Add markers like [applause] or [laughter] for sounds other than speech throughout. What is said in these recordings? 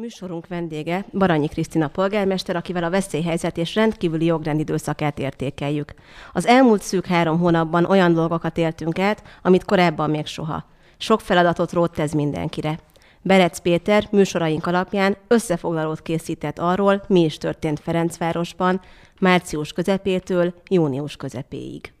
Műsorunk vendége Baranyi Krisztina polgármester, akivel a veszélyhelyzet és rendkívüli jogrendi időszakát értékeljük. Az elmúlt szűk három hónapban olyan dolgokat éltünk át, amit korábban még soha. Sok feladatot rótt ez mindenkire. Berec Péter műsoraink alapján összefoglalót készített arról, mi is történt Ferencvárosban március közepétől június közepéig.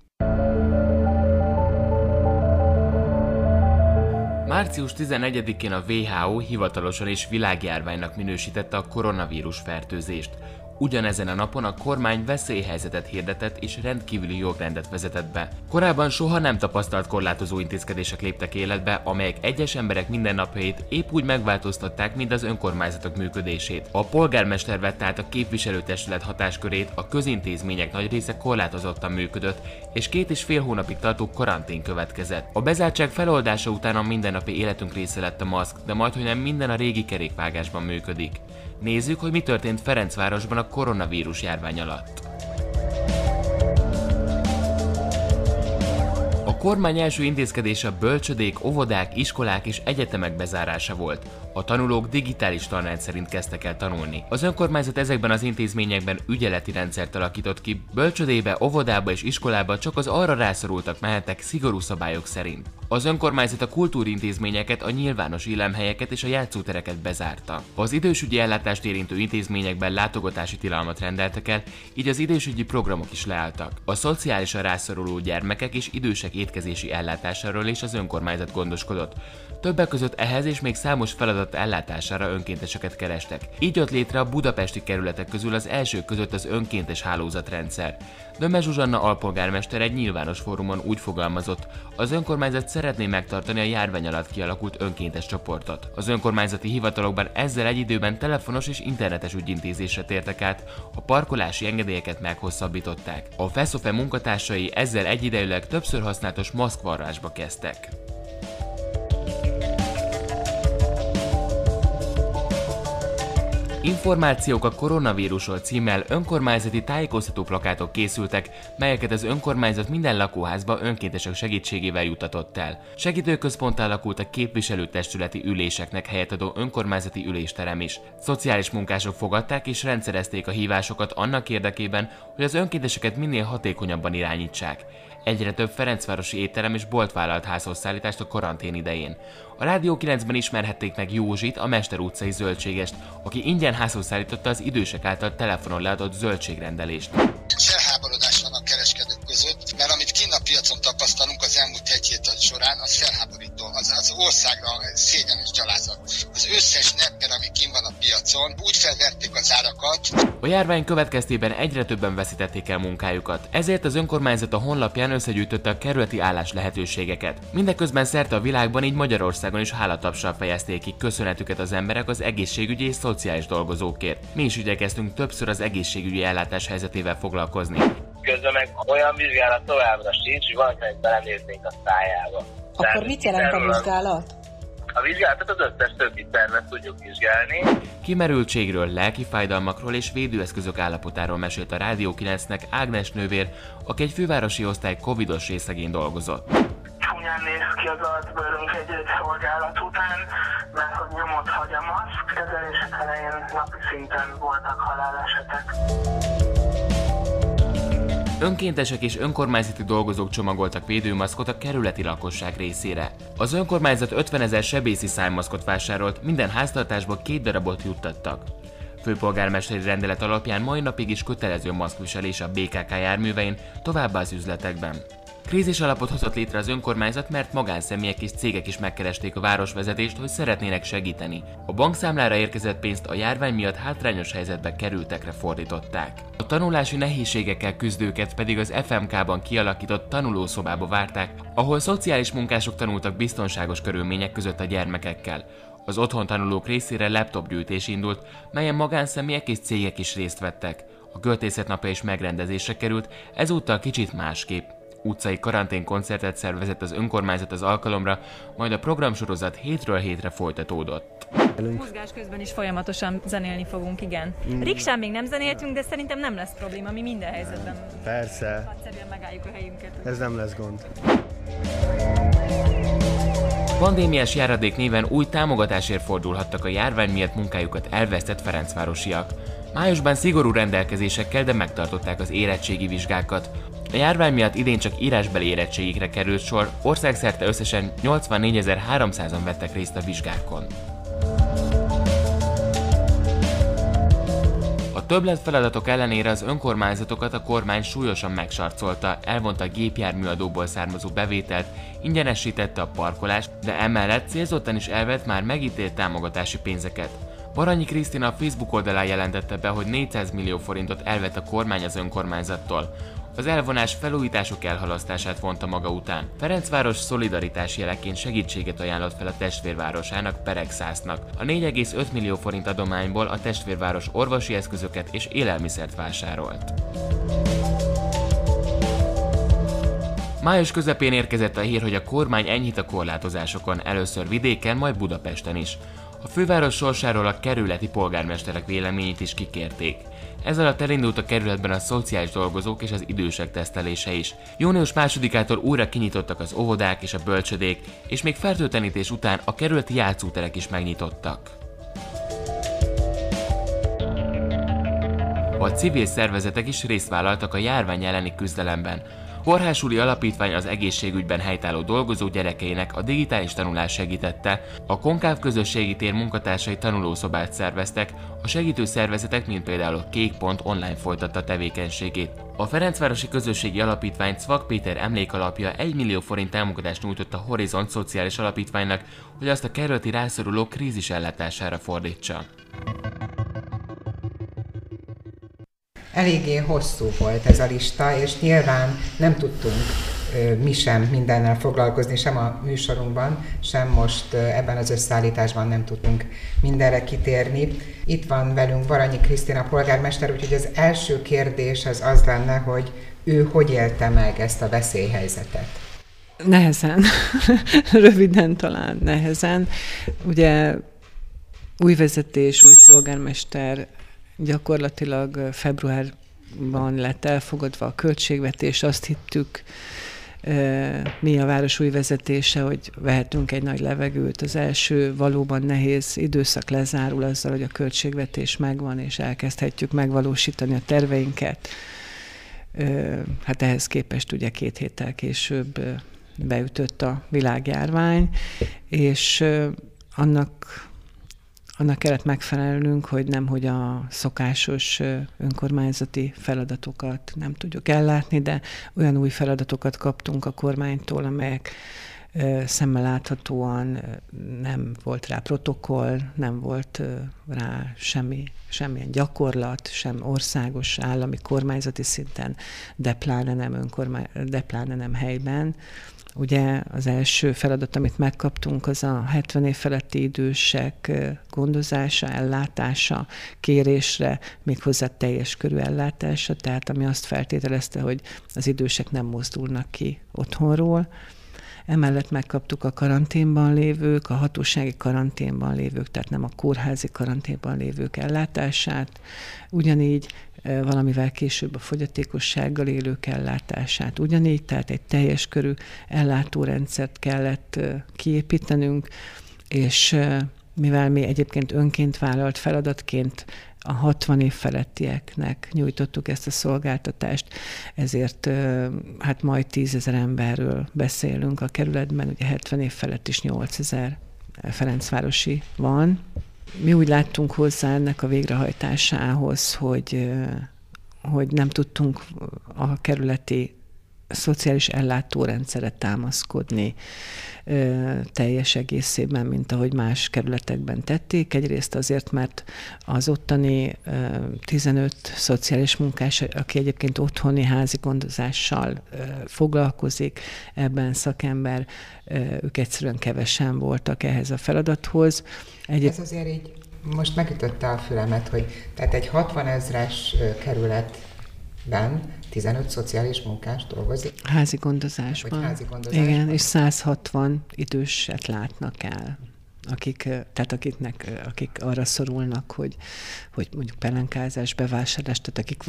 Március 11-én a WHO hivatalosan is világjárványnak minősítette a koronavírus fertőzést. Ugyanezen a napon a kormány veszélyhelyzetet hirdetett és rendkívüli jogrendet vezetett be. Korábban soha nem tapasztalt korlátozó intézkedések léptek életbe, amelyek egyes emberek mindennapjait épp úgy megváltoztatták, mint az önkormányzatok működését. A polgármester vett át a képviselőtestület hatáskörét, a közintézmények nagy része korlátozottan működött, és két és fél hónapig tartó karantén következett. A bezártság feloldása után a mindennapi életünk része lett a maszk, de majd, hogy nem minden a régi kerékvágásban működik. Nézzük, hogy mi történt Ferencvárosban a koronavírus járvány alatt. A kormány első intézkedése a bölcsödék, óvodák, iskolák és egyetemek bezárása volt. A tanulók digitális tanrendszerint kezdtek el tanulni. Az önkormányzat ezekben az intézményekben ügyeleti rendszert alakított ki, bölcsödébe, óvodába és iskolába csak az arra rászorultak mehettek szigorú szabályok szerint. Az önkormányzat a kultúrintézményeket, a nyilvános illemhelyeket és a játszótereket bezárta. Az idősügyi ellátást érintő intézményekben látogatási tilalmat rendeltek el, így az idősügyi programok is leálltak. A szociálisan rászoruló gyermekek és idősek étkezési ellátásáról is az önkormányzat gondoskodott. Többek között ehhez és még számos feladat ellátására önkénteseket kerestek. Így jött létre a budapesti kerületek közül az első között az önkéntes hálózatrendszer. Döme Zsuzsanna alpolgármester egy nyilvános fórumon úgy fogalmazott, az önkormányzat szeretné megtartani a járvány alatt kialakult önkéntes csoportot. Az önkormányzati hivatalokban ezzel egy időben telefonos és internetes ügyintézésre tértek át, a parkolási engedélyeket meghosszabbították. A FESZOFE munkatársai ezzel egyidejűleg többször használatos maszkvarrásba kezdtek. Információk a koronavírusról címmel önkormányzati tájékoztató plakátok készültek, melyeket az önkormányzat minden lakóházba önkéntesek segítségével jutatott el. Segítőközpont alakult a képviselőtestületi üléseknek helyet adó önkormányzati ülésterem is. Szociális munkások fogadták és rendszerezték a hívásokat annak érdekében, hogy az önkénteseket minél hatékonyabban irányítsák. Egyre több Ferencvárosi étterem és bolt vállalt házhozszállítást a karantén idején. A Rádió 9-ben ismerhették meg Józsit, a Mester utcai zöldségest, aki ingyen házhoz szállította az idősek által telefonon leadott zöldségrendelést. Felháborodás van a kereskedők között, mert amit kinn a piacon tapasztalunk az elmúlt egy hét során, az felháborító. Az, az országra szégyen és gyalázat. Az összes nepper, ami kinn van a piacon, úgy felverték az árakat. A járvány következtében egyre többen veszítették el munkájukat. Ezért az önkormányzat a honlapján összegyűjtötte a kerületi állás lehetőségeket. Mindeközben szerte a világban, így Magyarországon is hálatapsal fejezték ki köszönetüket az emberek az egészségügyi és szociális dolgozókért. Mi is igyekeztünk többször az egészségügyi ellátás helyzetével foglalkozni. Közben meg olyan vizsgálat továbbra sincs, hogy valakinek belenéznénk a szájába. Akkor mit jelent a vizsgálat? A vizsgálatot az összes többi szervet tudjuk vizsgálni. Kimerültségről, lelki fájdalmakról és védőeszközök állapotáról mesélt a Rádió 9-nek Ágnes nővér, aki egy fővárosi osztály covidos részegén dolgozott. Csúnyán néz ki az arcbőrünk egy-egy szolgálat után, mert hogy nyomot hagy a maszk. Kezelések elején napi szinten voltak halálesetek. Önkéntesek és önkormányzati dolgozók csomagoltak védőmaszkot a kerületi lakosság részére. Az önkormányzat 50 ezer sebészi szájmaszkot vásárolt, minden háztartásba két darabot juttattak. Főpolgármesteri rendelet alapján mai napig is kötelező maszkviselés a BKK járművein, továbbá az üzletekben. Krízis alapot hozott létre az önkormányzat, mert magánszemélyek és cégek is megkeresték a városvezetést, hogy szeretnének segíteni. A bankszámlára érkezett pénzt a járvány miatt hátrányos helyzetbe kerültekre fordították. A tanulási nehézségekkel küzdőket pedig az FMK-ban kialakított tanulószobába várták, ahol szociális munkások tanultak biztonságos körülmények között a gyermekekkel. Az otthon tanulók részére laptopgyűjtés indult, melyen magánszemélyek és cégek is részt vettek. A költészetnapja is megrendezésre került, ezúttal kicsit másképp utcai karanténkoncertet szervezett az önkormányzat az alkalomra, majd a programsorozat hétről hétre folytatódott. Mozgás közben is folyamatosan zenélni fogunk, igen. Mm. Riksán még nem zenéltünk, de szerintem nem lesz probléma, mi minden helyzetben. Persze. Egyszerűen megálljuk a helyünket. Ez nem lesz gond. Pandémiás járadék néven új támogatásért fordulhattak a járvány miatt munkájukat elvesztett Ferencvárosiak. Májusban szigorú rendelkezésekkel, de megtartották az érettségi vizsgákat. A járvány miatt idén csak írásbeli érettségikre került sor, országszerte összesen 84.300-an vettek részt a vizsgákon. A többlet feladatok ellenére az önkormányzatokat a kormány súlyosan megsarcolta, elvonta a gépjárműadóból származó bevételt, ingyenesítette a parkolást, de emellett célzottan is elvett már megítélt támogatási pénzeket. Baranyi Krisztina a Facebook oldalán jelentette be, hogy 400 millió forintot elvett a kormány az önkormányzattól. Az elvonás felújítások elhalasztását vonta maga után. Ferencváros szolidaritás jeleként segítséget ajánlott fel a testvérvárosának Peregszásznak. A 4,5 millió forint adományból a testvérváros orvosi eszközöket és élelmiszert vásárolt. Május közepén érkezett a hír, hogy a kormány enyhít a korlátozásokon, először vidéken, majd Budapesten is. A főváros sorsáról a kerületi polgármesterek véleményét is kikérték. Ez alatt elindult a kerületben a szociális dolgozók és az idősek tesztelése is. Június másodikától újra kinyitottak az óvodák és a bölcsödék, és még fertőtlenítés után a kerületi játszóterek is megnyitottak. A civil szervezetek is részt vállaltak a járvány elleni küzdelemben. Kórhásuli Alapítvány az egészségügyben helytálló dolgozó gyerekeinek a digitális tanulás segítette, a Konkáv közösségi tér munkatársai tanulószobát szerveztek, a segítő szervezetek, mint például a Kék online folytatta tevékenységét. A Ferencvárosi Közösségi Alapítvány Cvak Péter emlékalapja 1 millió forint támogatást nyújtott a Horizont Szociális Alapítványnak, hogy azt a kerületi rászoruló krízis ellátására fordítsa. Eléggé hosszú volt ez a lista, és nyilván nem tudtunk mi sem mindennel foglalkozni, sem a műsorunkban, sem most ebben az összeállításban nem tudtunk mindenre kitérni. Itt van velünk Baranyi Krisztina polgármester, úgyhogy az első kérdés az az lenne, hogy ő hogy élte meg ezt a veszélyhelyzetet? Nehezen, [laughs] röviden talán nehezen. Ugye új vezetés, új polgármester, gyakorlatilag februárban lett elfogadva a költségvetés, azt hittük, mi a város új vezetése, hogy vehetünk egy nagy levegőt. Az első valóban nehéz időszak lezárul azzal, hogy a költségvetés megvan, és elkezdhetjük megvalósítani a terveinket. Hát ehhez képest ugye két héttel később beütött a világjárvány, és annak annak kellett megfelelnünk, hogy nem, hogy a szokásos önkormányzati feladatokat nem tudjuk ellátni, de olyan új feladatokat kaptunk a kormánytól, amelyek szemmel láthatóan nem volt rá protokoll, nem volt rá semmi, semmilyen gyakorlat, sem országos állami kormányzati szinten, de pláne nem, önkormány, de pláne nem helyben Ugye az első feladat, amit megkaptunk, az a 70 év feletti idősek gondozása, ellátása, kérésre, méghozzá teljes körű ellátása, tehát ami azt feltételezte, hogy az idősek nem mozdulnak ki otthonról. Emellett megkaptuk a karanténban lévők, a hatósági karanténban lévők, tehát nem a kórházi karanténban lévők ellátását. Ugyanígy valamivel később a fogyatékossággal élők ellátását. Ugyanígy, tehát egy teljes körű ellátórendszert kellett kiépítenünk, és mivel mi egyébként önként vállalt feladatként a 60 év felettieknek nyújtottuk ezt a szolgáltatást, ezért hát majd 10 ezer emberről beszélünk a kerületben, ugye 70 év felett is 8 ezer Ferencvárosi van, mi úgy láttunk hozzá ennek a végrehajtásához, hogy, hogy nem tudtunk a kerületi szociális ellátórendszeret támaszkodni teljes egészében, mint ahogy más kerületekben tették. Egyrészt azért, mert az ottani 15 szociális munkás, aki egyébként otthoni házi gondozással foglalkozik, ebben szakember, ők egyszerűen kevesen voltak ehhez a feladathoz. Egyéb... Ez azért így most megütötte a fülemet, hogy tehát egy 60 ezres kerületben 15 szociális munkás dolgozik. Házi gondozásban. házi gondozásban. Igen, és 160 időset látnak el akik, tehát akiknek, akik arra szorulnak, hogy, hogy mondjuk pelenkázás, bevásárlás, tehát akik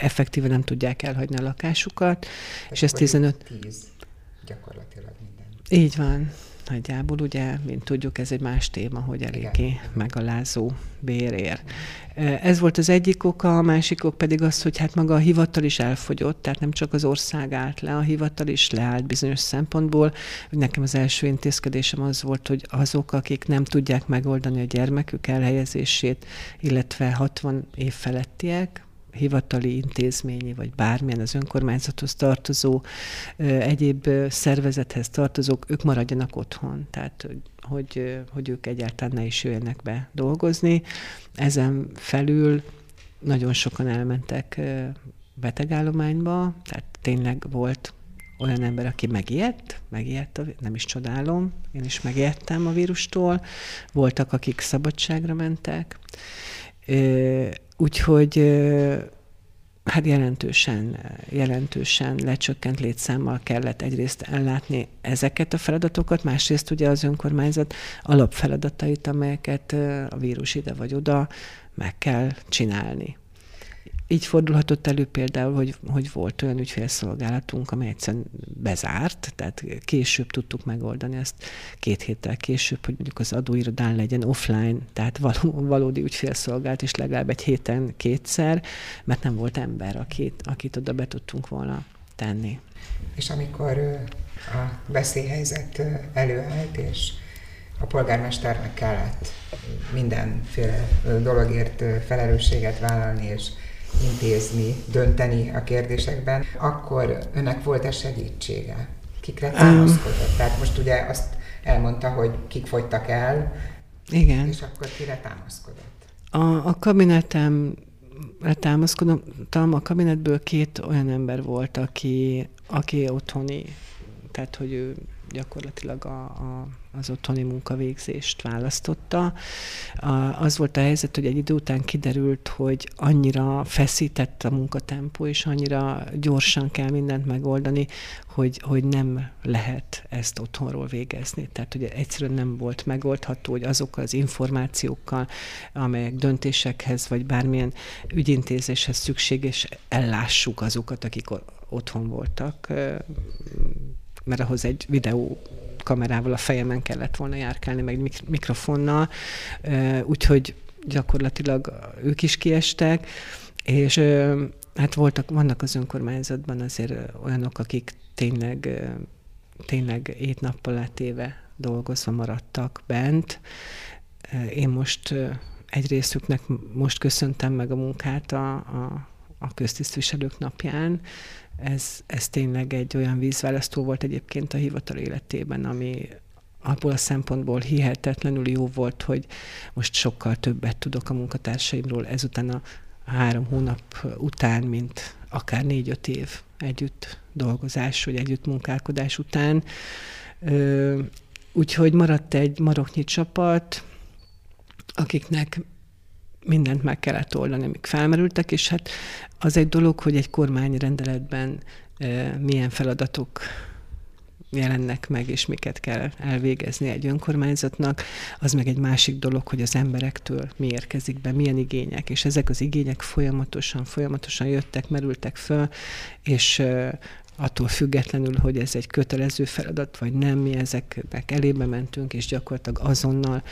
effektíve nem tudják elhagyni a lakásukat, és, és ez 15... 10 gyakorlatilag minden. Így van. Nagyjából, ugye, mint tudjuk, ez egy más téma, hogy eléggé megalázó bérér. Ez volt az egyik oka, a másik ok pedig az, hogy hát maga a hivatal is elfogyott, tehát nem csak az ország állt le, a hivatal is leállt bizonyos szempontból. Nekem az első intézkedésem az volt, hogy azok, akik nem tudják megoldani a gyermekük elhelyezését, illetve 60 év felettiek, hivatali intézményi, vagy bármilyen az önkormányzathoz tartozó, egyéb szervezethez tartozók, ők maradjanak otthon. Tehát, hogy, hogy ők egyáltalán ne is jöjjenek be dolgozni. Ezen felül nagyon sokan elmentek betegállományba, tehát tényleg volt olyan ember, aki megijedt, megijedt, nem is csodálom, én is megijedtem a vírustól, voltak, akik szabadságra mentek, Úgyhogy hát jelentősen, jelentősen lecsökkent létszámmal kellett egyrészt ellátni ezeket a feladatokat, másrészt ugye az önkormányzat alapfeladatait, amelyeket a vírus ide vagy oda meg kell csinálni. Így fordulhatott elő például, hogy, hogy volt olyan ügyfélszolgálatunk, amely egyszerűen bezárt, tehát később tudtuk megoldani ezt két héttel később, hogy mondjuk az adóirodán legyen offline, tehát való, valódi ügyfélszolgálat is legalább egy héten kétszer, mert nem volt ember, akit, akit oda be tudtunk volna tenni. És amikor a veszélyhelyzet előállt, és a polgármesternek kellett mindenféle dologért felelősséget vállalni, és intézni, dönteni a kérdésekben, akkor önnek volt-e segítsége? Kikre támaszkodott? Tehát most ugye azt elmondta, hogy kik fogytak el, igen. és akkor kire támaszkodott? A, a kabinetem támaszkodtam, a kabinetből két olyan ember volt, aki, aki otthoni, tehát hogy ő gyakorlatilag a, a, az otthoni munkavégzést választotta. Az volt a helyzet, hogy egy idő után kiderült, hogy annyira feszített a munkatempó, és annyira gyorsan kell mindent megoldani, hogy, hogy nem lehet ezt otthonról végezni. Tehát ugye egyszerűen nem volt megoldható, hogy azokkal az információkkal, amelyek döntésekhez, vagy bármilyen ügyintézéshez szükséges, ellássuk azokat, akik otthon voltak mert ahhoz egy videó kamerával a fejemen kellett volna járkálni, meg mik- mikrofonnal, úgyhogy gyakorlatilag ők is kiestek, és hát voltak, vannak az önkormányzatban azért olyanok, akik tényleg, tényleg ét nappal dolgozva maradtak bent. Én most egy részüknek most köszöntem meg a munkát a, a, a köztisztviselők napján, ez, ez tényleg egy olyan vízválasztó volt egyébként a hivatal életében, ami abból a szempontból hihetetlenül jó volt, hogy most sokkal többet tudok a munkatársaimról ezután a három hónap után, mint akár négy-öt év együtt dolgozás, vagy együtt munkálkodás után. Úgyhogy maradt egy maroknyi csapat, akiknek mindent meg kellett oldani, amik felmerültek, és hát az egy dolog, hogy egy kormányrendeletben milyen feladatok jelennek meg, és miket kell elvégezni egy önkormányzatnak, az meg egy másik dolog, hogy az emberektől mi érkezik be, milyen igények, és ezek az igények folyamatosan, folyamatosan jöttek, merültek föl, és attól függetlenül, hogy ez egy kötelező feladat, vagy nem, mi ezeknek elébe mentünk, és gyakorlatilag azonnal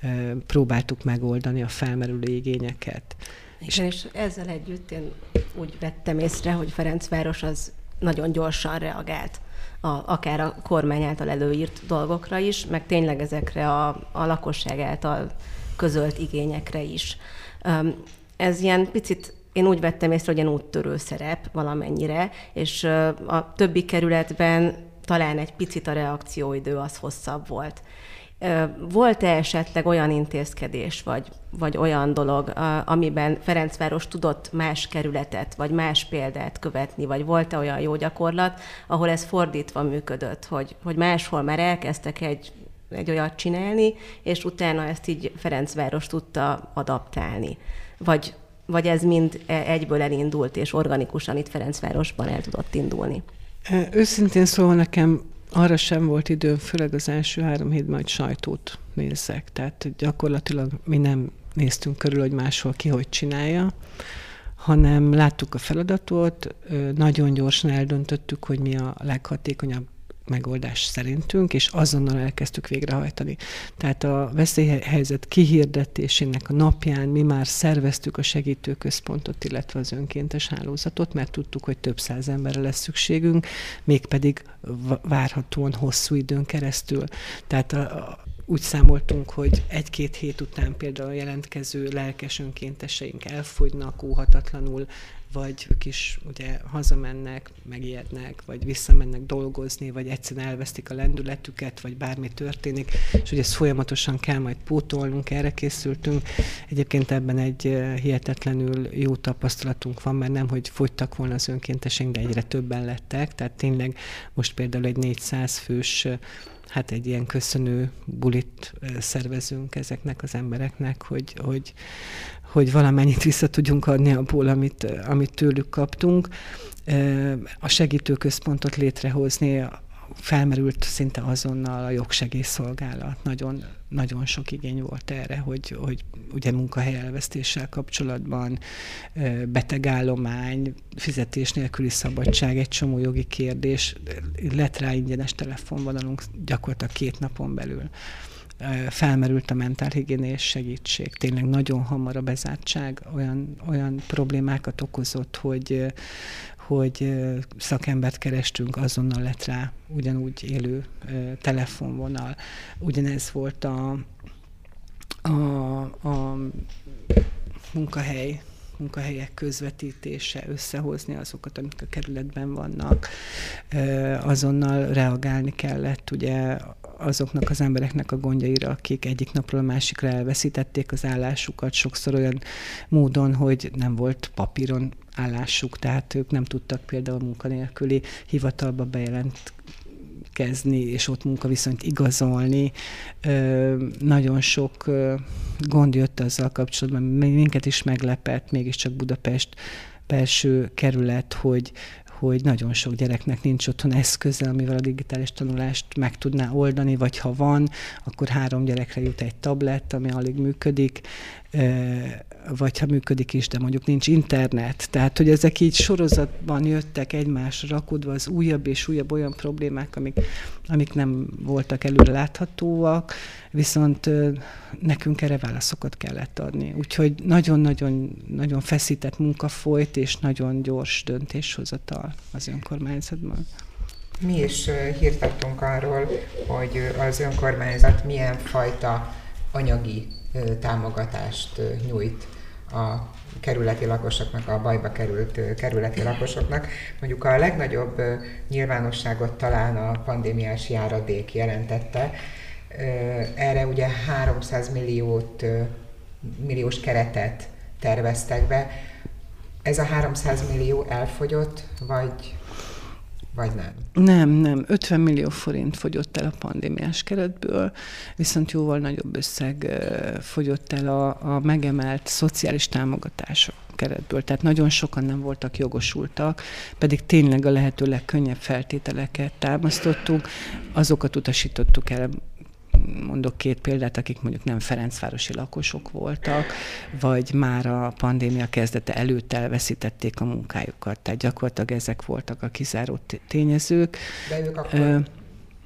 e, próbáltuk megoldani a felmerülő igényeket. Igen, és, és ezzel együtt én úgy vettem észre, hogy Ferencváros az nagyon gyorsan reagált, a, akár a kormány által előírt dolgokra is, meg tényleg ezekre a, a lakosság által közölt igényekre is. Ez ilyen picit én úgy vettem észre, hogy ilyen úttörő szerep valamennyire, és a többi kerületben talán egy picit a reakcióidő az hosszabb volt. Volt-e esetleg olyan intézkedés, vagy, vagy olyan dolog, amiben Ferencváros tudott más kerületet, vagy más példát követni, vagy volt-e olyan jó gyakorlat, ahol ez fordítva működött, hogy, hogy máshol már elkezdtek egy, egy olyat csinálni, és utána ezt így Ferencváros tudta adaptálni? Vagy vagy ez mind e, egyből elindult, és organikusan itt Ferencvárosban el tudott indulni? Őszintén szólva nekem arra sem volt időm, főleg az első három hétben, hogy sajtót nézzek. Tehát gyakorlatilag mi nem néztünk körül, hogy máshol ki hogy csinálja, hanem láttuk a feladatot, nagyon gyorsan eldöntöttük, hogy mi a leghatékonyabb megoldás szerintünk, és azonnal elkezdtük végrehajtani. Tehát a veszélyhelyzet kihirdetésének a napján mi már szerveztük a segítőközpontot, illetve az önkéntes hálózatot, mert tudtuk, hogy több száz emberre lesz szükségünk, mégpedig várhatóan hosszú időn keresztül. Tehát a, úgy számoltunk, hogy egy-két hét után például a jelentkező lelkes önkénteseink elfogynak óhatatlanul, vagy ők is ugye hazamennek, megijednek, vagy visszamennek dolgozni, vagy egyszerűen elvesztik a lendületüket, vagy bármi történik, és hogy ezt folyamatosan kell majd pótolnunk, erre készültünk. Egyébként ebben egy hihetetlenül jó tapasztalatunk van, mert nem, hogy fogytak volna az önkénteseink, de egyre többen lettek, tehát tényleg most például egy 400 fős hát egy ilyen köszönő bulit szervezünk ezeknek az embereknek, hogy, hogy, hogy valamennyit vissza tudjunk adni abból, amit, amit tőlük kaptunk. A segítőközpontot létrehozni felmerült szinte azonnal a jogsegélyszolgálat. Nagyon, nagyon sok igény volt erre, hogy, hogy ugye munkahelyelvesztéssel kapcsolatban betegállomány, fizetés nélküli szabadság, egy csomó jogi kérdés, lett rá ingyenes telefonvonalunk gyakorlatilag két napon belül felmerült a mentálhigiénés segítség. Tényleg nagyon hamar a bezártság olyan, olyan problémákat okozott, hogy, hogy szakembert kerestünk, azonnal lett rá ugyanúgy élő telefonvonal. Ugyanez volt a, a, a munkahely munkahelyek közvetítése, összehozni azokat, amik a kerületben vannak. Azonnal reagálni kellett ugye azoknak az embereknek a gondjaira, akik egyik napról a másikra elveszítették az állásukat, sokszor olyan módon, hogy nem volt papíron állásuk, tehát ők nem tudtak például munkanélküli hivatalba bejelentkezni, és ott munkaviszonyt igazolni. Nagyon sok gond jött azzal kapcsolatban, minket is meglepett, mégiscsak Budapest belső kerület, hogy, hogy nagyon sok gyereknek nincs otthon eszköze, amivel a digitális tanulást meg tudná oldani, vagy ha van, akkor három gyerekre jut egy tablet, ami alig működik vagy ha működik is, de mondjuk nincs internet. Tehát, hogy ezek így sorozatban jöttek egymásra rakódva az újabb és újabb olyan problémák, amik, amik nem voltak előre láthatóak, viszont nekünk erre válaszokat kellett adni. Úgyhogy nagyon-nagyon nagyon feszített munka folyt, és nagyon gyors döntéshozatal az önkormányzatban. Mi is hírt arról, hogy az önkormányzat milyen fajta anyagi támogatást nyújt a kerületi lakosoknak, a bajba került kerületi lakosoknak. Mondjuk a legnagyobb nyilvánosságot talán a pandémiás járadék jelentette. Erre ugye 300 milliót, milliós keretet terveztek be. Ez a 300 millió elfogyott, vagy vagy nem? Nem, nem. 50 millió forint fogyott el a pandémiás keretből, viszont jóval nagyobb összeg fogyott el a, a megemelt szociális támogatások keretből. Tehát nagyon sokan nem voltak jogosultak, pedig tényleg a lehető legkönnyebb feltételeket támasztottunk, azokat utasítottuk el mondok két példát, akik mondjuk nem Ferencvárosi lakosok voltak, vagy már a pandémia kezdete előtt elveszítették a munkájukat. Tehát gyakorlatilag ezek voltak a kizáró tényezők. De ők akkor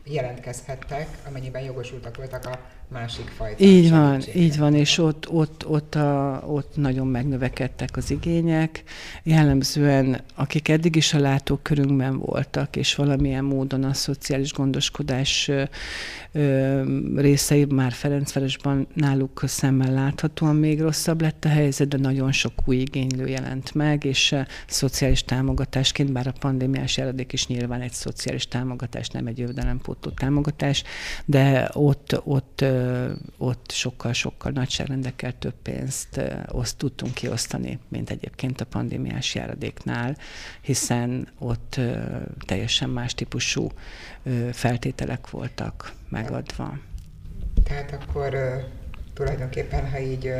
jelentkezhettek, amennyiben jogosultak voltak a másik fajta Így van, így van, és ott, ott, ott, a, ott nagyon megnövekedtek az igények. Jellemzően, akik eddig is a látókörünkben voltak, és valamilyen módon a szociális gondoskodás ö, ö, részei már Ferencvárosban náluk szemmel láthatóan még rosszabb lett a helyzet, de nagyon sok új igénylő jelent meg, és szociális támogatásként, bár a pandémiás eredék is nyilván egy szociális támogatás, nem egy jövedelempótló támogatás, de ott, ott ott sokkal-sokkal nagyságrendekkel több pénzt oszt, tudtunk kiosztani, mint egyébként a pandémiás járadéknál, hiszen ott teljesen más típusú feltételek voltak megadva. Tehát akkor tulajdonképpen, ha így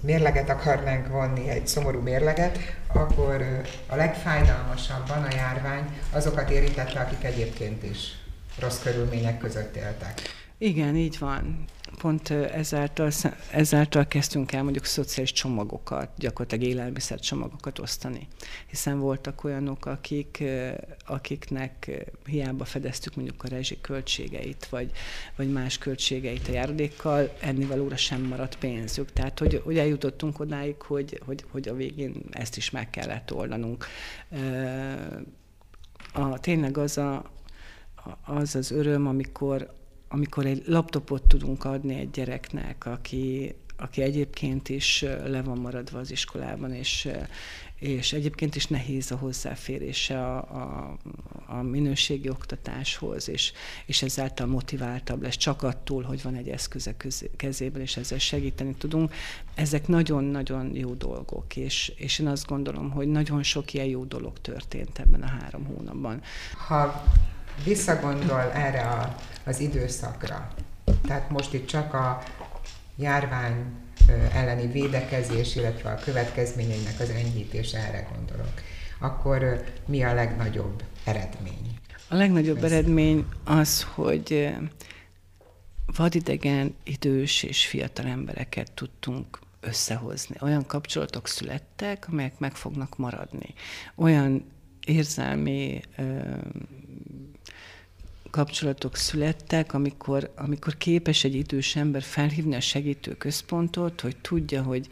mérleget akarnánk vonni, egy szomorú mérleget, akkor a legfájdalmasabban a járvány azokat érintette, akik egyébként is rossz körülmények között éltek. Igen, így van. pont ezáltal, ezáltal kezdtünk el mondjuk szociális csomagokat, gyakorlatilag élelmiszer csomagokat osztani. Hiszen voltak olyanok, akik, akiknek hiába fedeztük mondjuk a rezsi költségeit, vagy, vagy más költségeit a járulékkal, ennivalóra sem maradt pénzük. Tehát, hogy, hogy eljutottunk odáig, hogy, hogy, hogy a végén ezt is meg kellett oldanunk. A, tényleg az a, az az öröm, amikor, amikor egy laptopot tudunk adni egy gyereknek, aki, aki egyébként is le van maradva az iskolában, és, és egyébként is nehéz a hozzáférése a, a, a minőségi oktatáshoz, és, és ezáltal motiváltabb lesz csak attól, hogy van egy eszköze kezében, és ezzel segíteni tudunk. Ezek nagyon-nagyon jó dolgok, és, és én azt gondolom, hogy nagyon sok ilyen jó dolog történt ebben a három hónapban. Ha visszagondol erre a, az időszakra, tehát most itt csak a járvány elleni védekezés, illetve a következményeinek az enyhítése erre gondolok, akkor mi a legnagyobb eredmény? A legnagyobb Ez... eredmény az, hogy vadidegen, idős és fiatal embereket tudtunk összehozni. Olyan kapcsolatok születtek, amelyek meg fognak maradni. Olyan érzelmi kapcsolatok születtek, amikor, amikor képes egy idős ember felhívni a segítő központot, hogy tudja, hogy,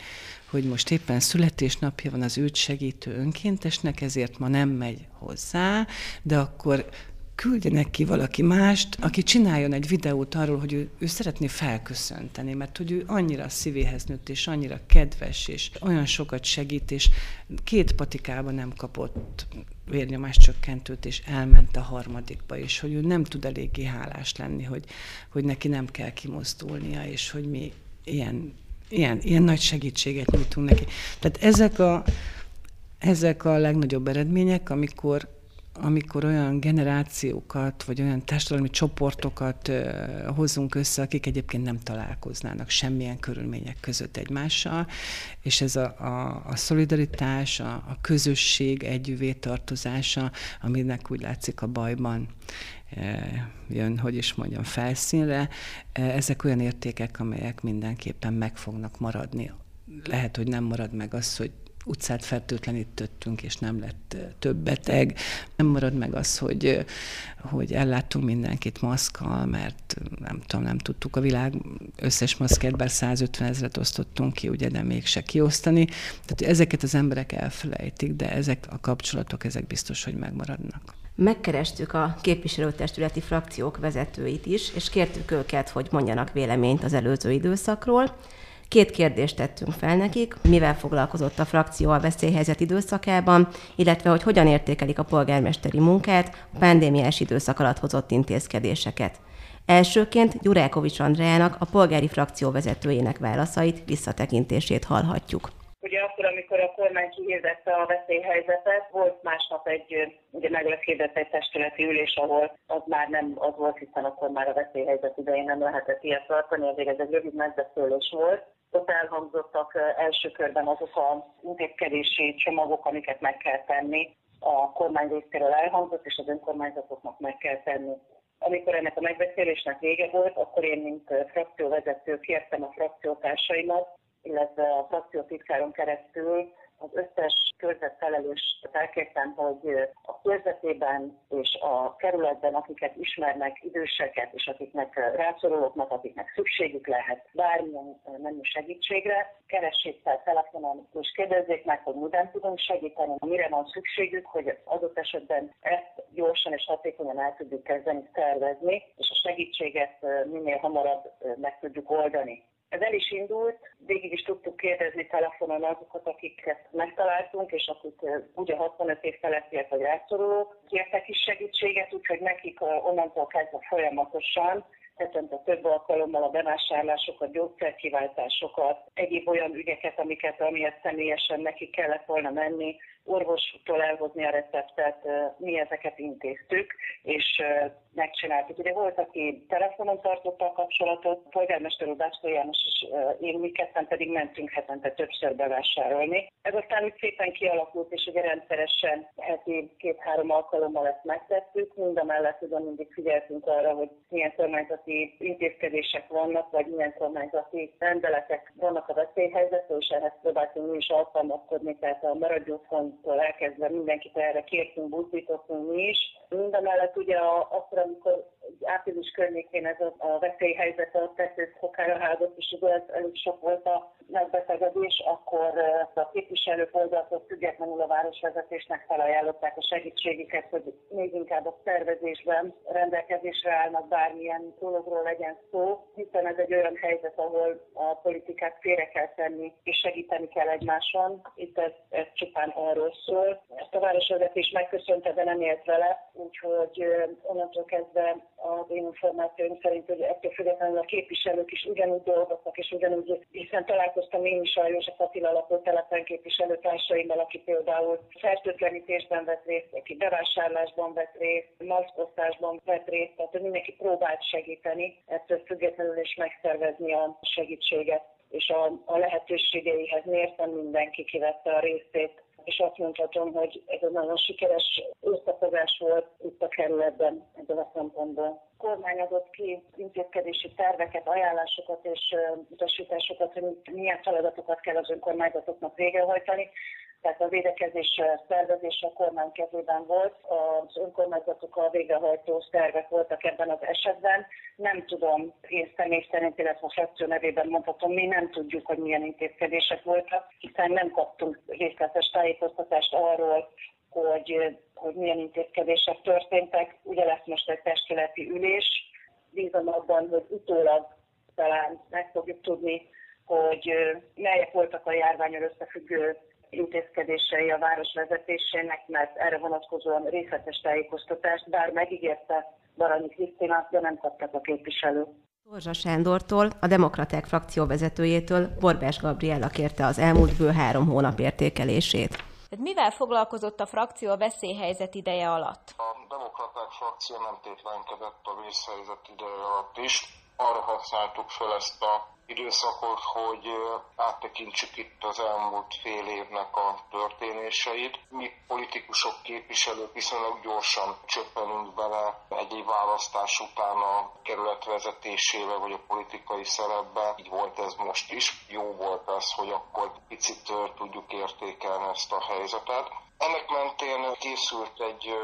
hogy most éppen születésnapja van az őt segítő önkéntesnek, ezért ma nem megy hozzá, de akkor küldjenek ki valaki mást, aki csináljon egy videót arról, hogy ő, ő szeretné felköszönteni, mert hogy ő annyira szívéhez nőtt, és annyira kedves, és olyan sokat segít, és két patikában nem kapott vérnyomás csökkentőt, és elment a harmadikba, és hogy ő nem tud eléggé hálás lenni, hogy, hogy neki nem kell kimozdulnia, és hogy mi ilyen, ilyen, ilyen nagy segítséget nyújtunk neki. Tehát ezek a, ezek a legnagyobb eredmények, amikor amikor olyan generációkat, vagy olyan társadalmi csoportokat hozunk össze, akik egyébként nem találkoznának semmilyen körülmények között egymással, és ez a, a, a szolidaritás, a, a közösség együvé tartozása, aminek úgy látszik a bajban jön, hogy is mondjam, felszínre, ezek olyan értékek, amelyek mindenképpen meg fognak maradni. Lehet, hogy nem marad meg az, hogy utcát fertőtlenítettünk, és nem lett több beteg. Nem marad meg az, hogy, hogy elláttunk mindenkit maszkkal, mert nem tudom, nem tudtuk a világ összes maszkert, bár 150 ezeret osztottunk ki, ugye, de mégse kiosztani. Tehát ezeket az emberek elfelejtik, de ezek a kapcsolatok, ezek biztos, hogy megmaradnak. Megkerestük a képviselőtestületi frakciók vezetőit is, és kértük őket, hogy mondjanak véleményt az előző időszakról. Két kérdést tettünk fel nekik, mivel foglalkozott a frakció a veszélyhelyzet időszakában, illetve hogy hogyan értékelik a polgármesteri munkát, a pandémiás időszak alatt hozott intézkedéseket. Elsőként Gyurákovics Andreának, a polgári frakció vezetőjének válaszait, visszatekintését hallhatjuk. Ugye akkor, amikor a kormány kihirdette a veszélyhelyzetet, volt másnap egy, ugye meg lesz hirdette egy testületi ülés, ahol az már nem az volt, hiszen akkor már a veszélyhelyzet idején nem lehetett ilyet tartani, azért ez egy rövid megbeszélés volt. Ott elhangzottak első körben azok az intézkedési csomagok, amiket meg kell tenni. A kormány részéről elhangzott, és az önkormányzatoknak meg kell tenni. Amikor ennek a megbeszélésnek vége volt, akkor én, mint frakcióvezető kértem a frakciótársaimat, illetve a frakciótitkáron keresztül az összes körzetfelelős felkértem, hogy a körzetében és a kerületben, akiket ismernek, időseket, és akiknek rászorulóknak, akiknek szükségük lehet bármilyen menü segítségre, keressék fel telefonon, és kérdezzék meg, hogy miben tudunk segíteni, mire van szükségük, hogy adott esetben ezt gyorsan és hatékonyan el tudjuk kezdeni szervezni, és a segítséget minél hamarabb meg tudjuk oldani. Ez el is indult, végig is tudtuk kérdezni telefonon azokat, akiket megtaláltunk, és akik ugye 65 év felettiek vagy rászorulók, kértek is segítséget, úgyhogy nekik onnantól kezdve folyamatosan hetente több alkalommal a bevásárlásokat, gyógyszerkiváltásokat, egyéb olyan ügyeket, amiket amiért személyesen neki kellett volna menni, orvostól elhozni a receptet, mi ezeket intéztük, és megcsináltuk. Ugye volt, aki telefonon tartotta a kapcsolatot, polgármester úr Bácska János is én mi aztán pedig mentünk hetente többször bevásárolni. Ez aztán úgy szépen kialakult, és ugye rendszeresen heti két-három alkalommal ezt megtettük. Mind a mellett tudom, mindig figyeltünk arra, hogy milyen kormányzati intézkedések vannak, vagy milyen kormányzati rendeletek vannak a veszélyhelyzetben, és ehhez próbáltunk mi is alkalmazkodni, tehát a maradj otthontól elkezdve mindenkit erre kértünk, buzdítottunk mi is. Mind a mellett ugye akkor, amikor április környékén ez a, a veszélyhelyzet a tetőfokára hágott, és ugye ez elég sok volt a megbetegedés, akkor a képviselők oldaltól függetlenül a városvezetésnek felajánlották a segítségüket, hogy még inkább a szervezésben rendelkezésre állnak bármilyen dologról legyen szó, hiszen ez egy olyan helyzet, ahol a politikát félre kell tenni, és segíteni kell egymáson. Itt ez, ez csupán arról szól. Ezt a városvezetés megköszönte, de nem élt vele, úgyhogy onnantól kezdve az én információim szerint, hogy ettől függetlenül a képviselők is ugyanúgy dolgoztak, és ugyanúgy, hiszen találkoztam én is a József Attila lakótelepen képviselőtársaimmal, aki például fertőtlenítésben vett részt, aki bevásárlásban vett részt, maszkosztásban vett részt, tehát mindenki próbált segíteni, ettől függetlenül is megszervezni a segítséget és a, a lehetőségeihez mérten mindenki kivette a részét és azt mondhatom, hogy ez egy nagyon sikeres összefogás volt itt a kerületben ebből a szempontból. A kormány adott ki intézkedési terveket, ajánlásokat és utasításokat, hogy milyen feladatokat kell az önkormányzatoknak végrehajtani tehát a védekezés szervezése a kormány kezében volt, az önkormányzatok a végrehajtó szervek voltak ebben az esetben. Nem tudom, én személy szerint, illetve a frakció nevében mondhatom, mi nem tudjuk, hogy milyen intézkedések voltak, hiszen nem kaptunk részletes tájékoztatást arról, hogy, hogy milyen intézkedések történtek. Ugye lesz most egy testületi ülés, bízom abban, hogy utólag talán meg fogjuk tudni, hogy melyek voltak a járványon összefüggő intézkedései a város vezetésének, mert erre vonatkozóan részletes tájékoztatást, bár megígérte Baranyi Krisztina, de nem kaptak a képviselők. Torzsa Sándortól, a Demokraták frakció vezetőjétől Borbás Gabriella kérte az elmúlt bő három hónap értékelését. Tehát mivel foglalkozott a frakció a veszélyhelyzet ideje alatt? A Demokraták frakció nem tétlenkedett a vészhelyzet ideje alatt is. Arra használtuk fel ezt a időszakot, hogy áttekintsük itt az elmúlt fél évnek a történéseit. Mi politikusok, képviselők viszonylag gyorsan csöppenünk bele egy választás után a kerület vezetésébe vagy a politikai szerepbe. Így volt ez most is. Jó volt az, hogy akkor picit tudjuk értékelni ezt a helyzetet. Ennek mentén készült egy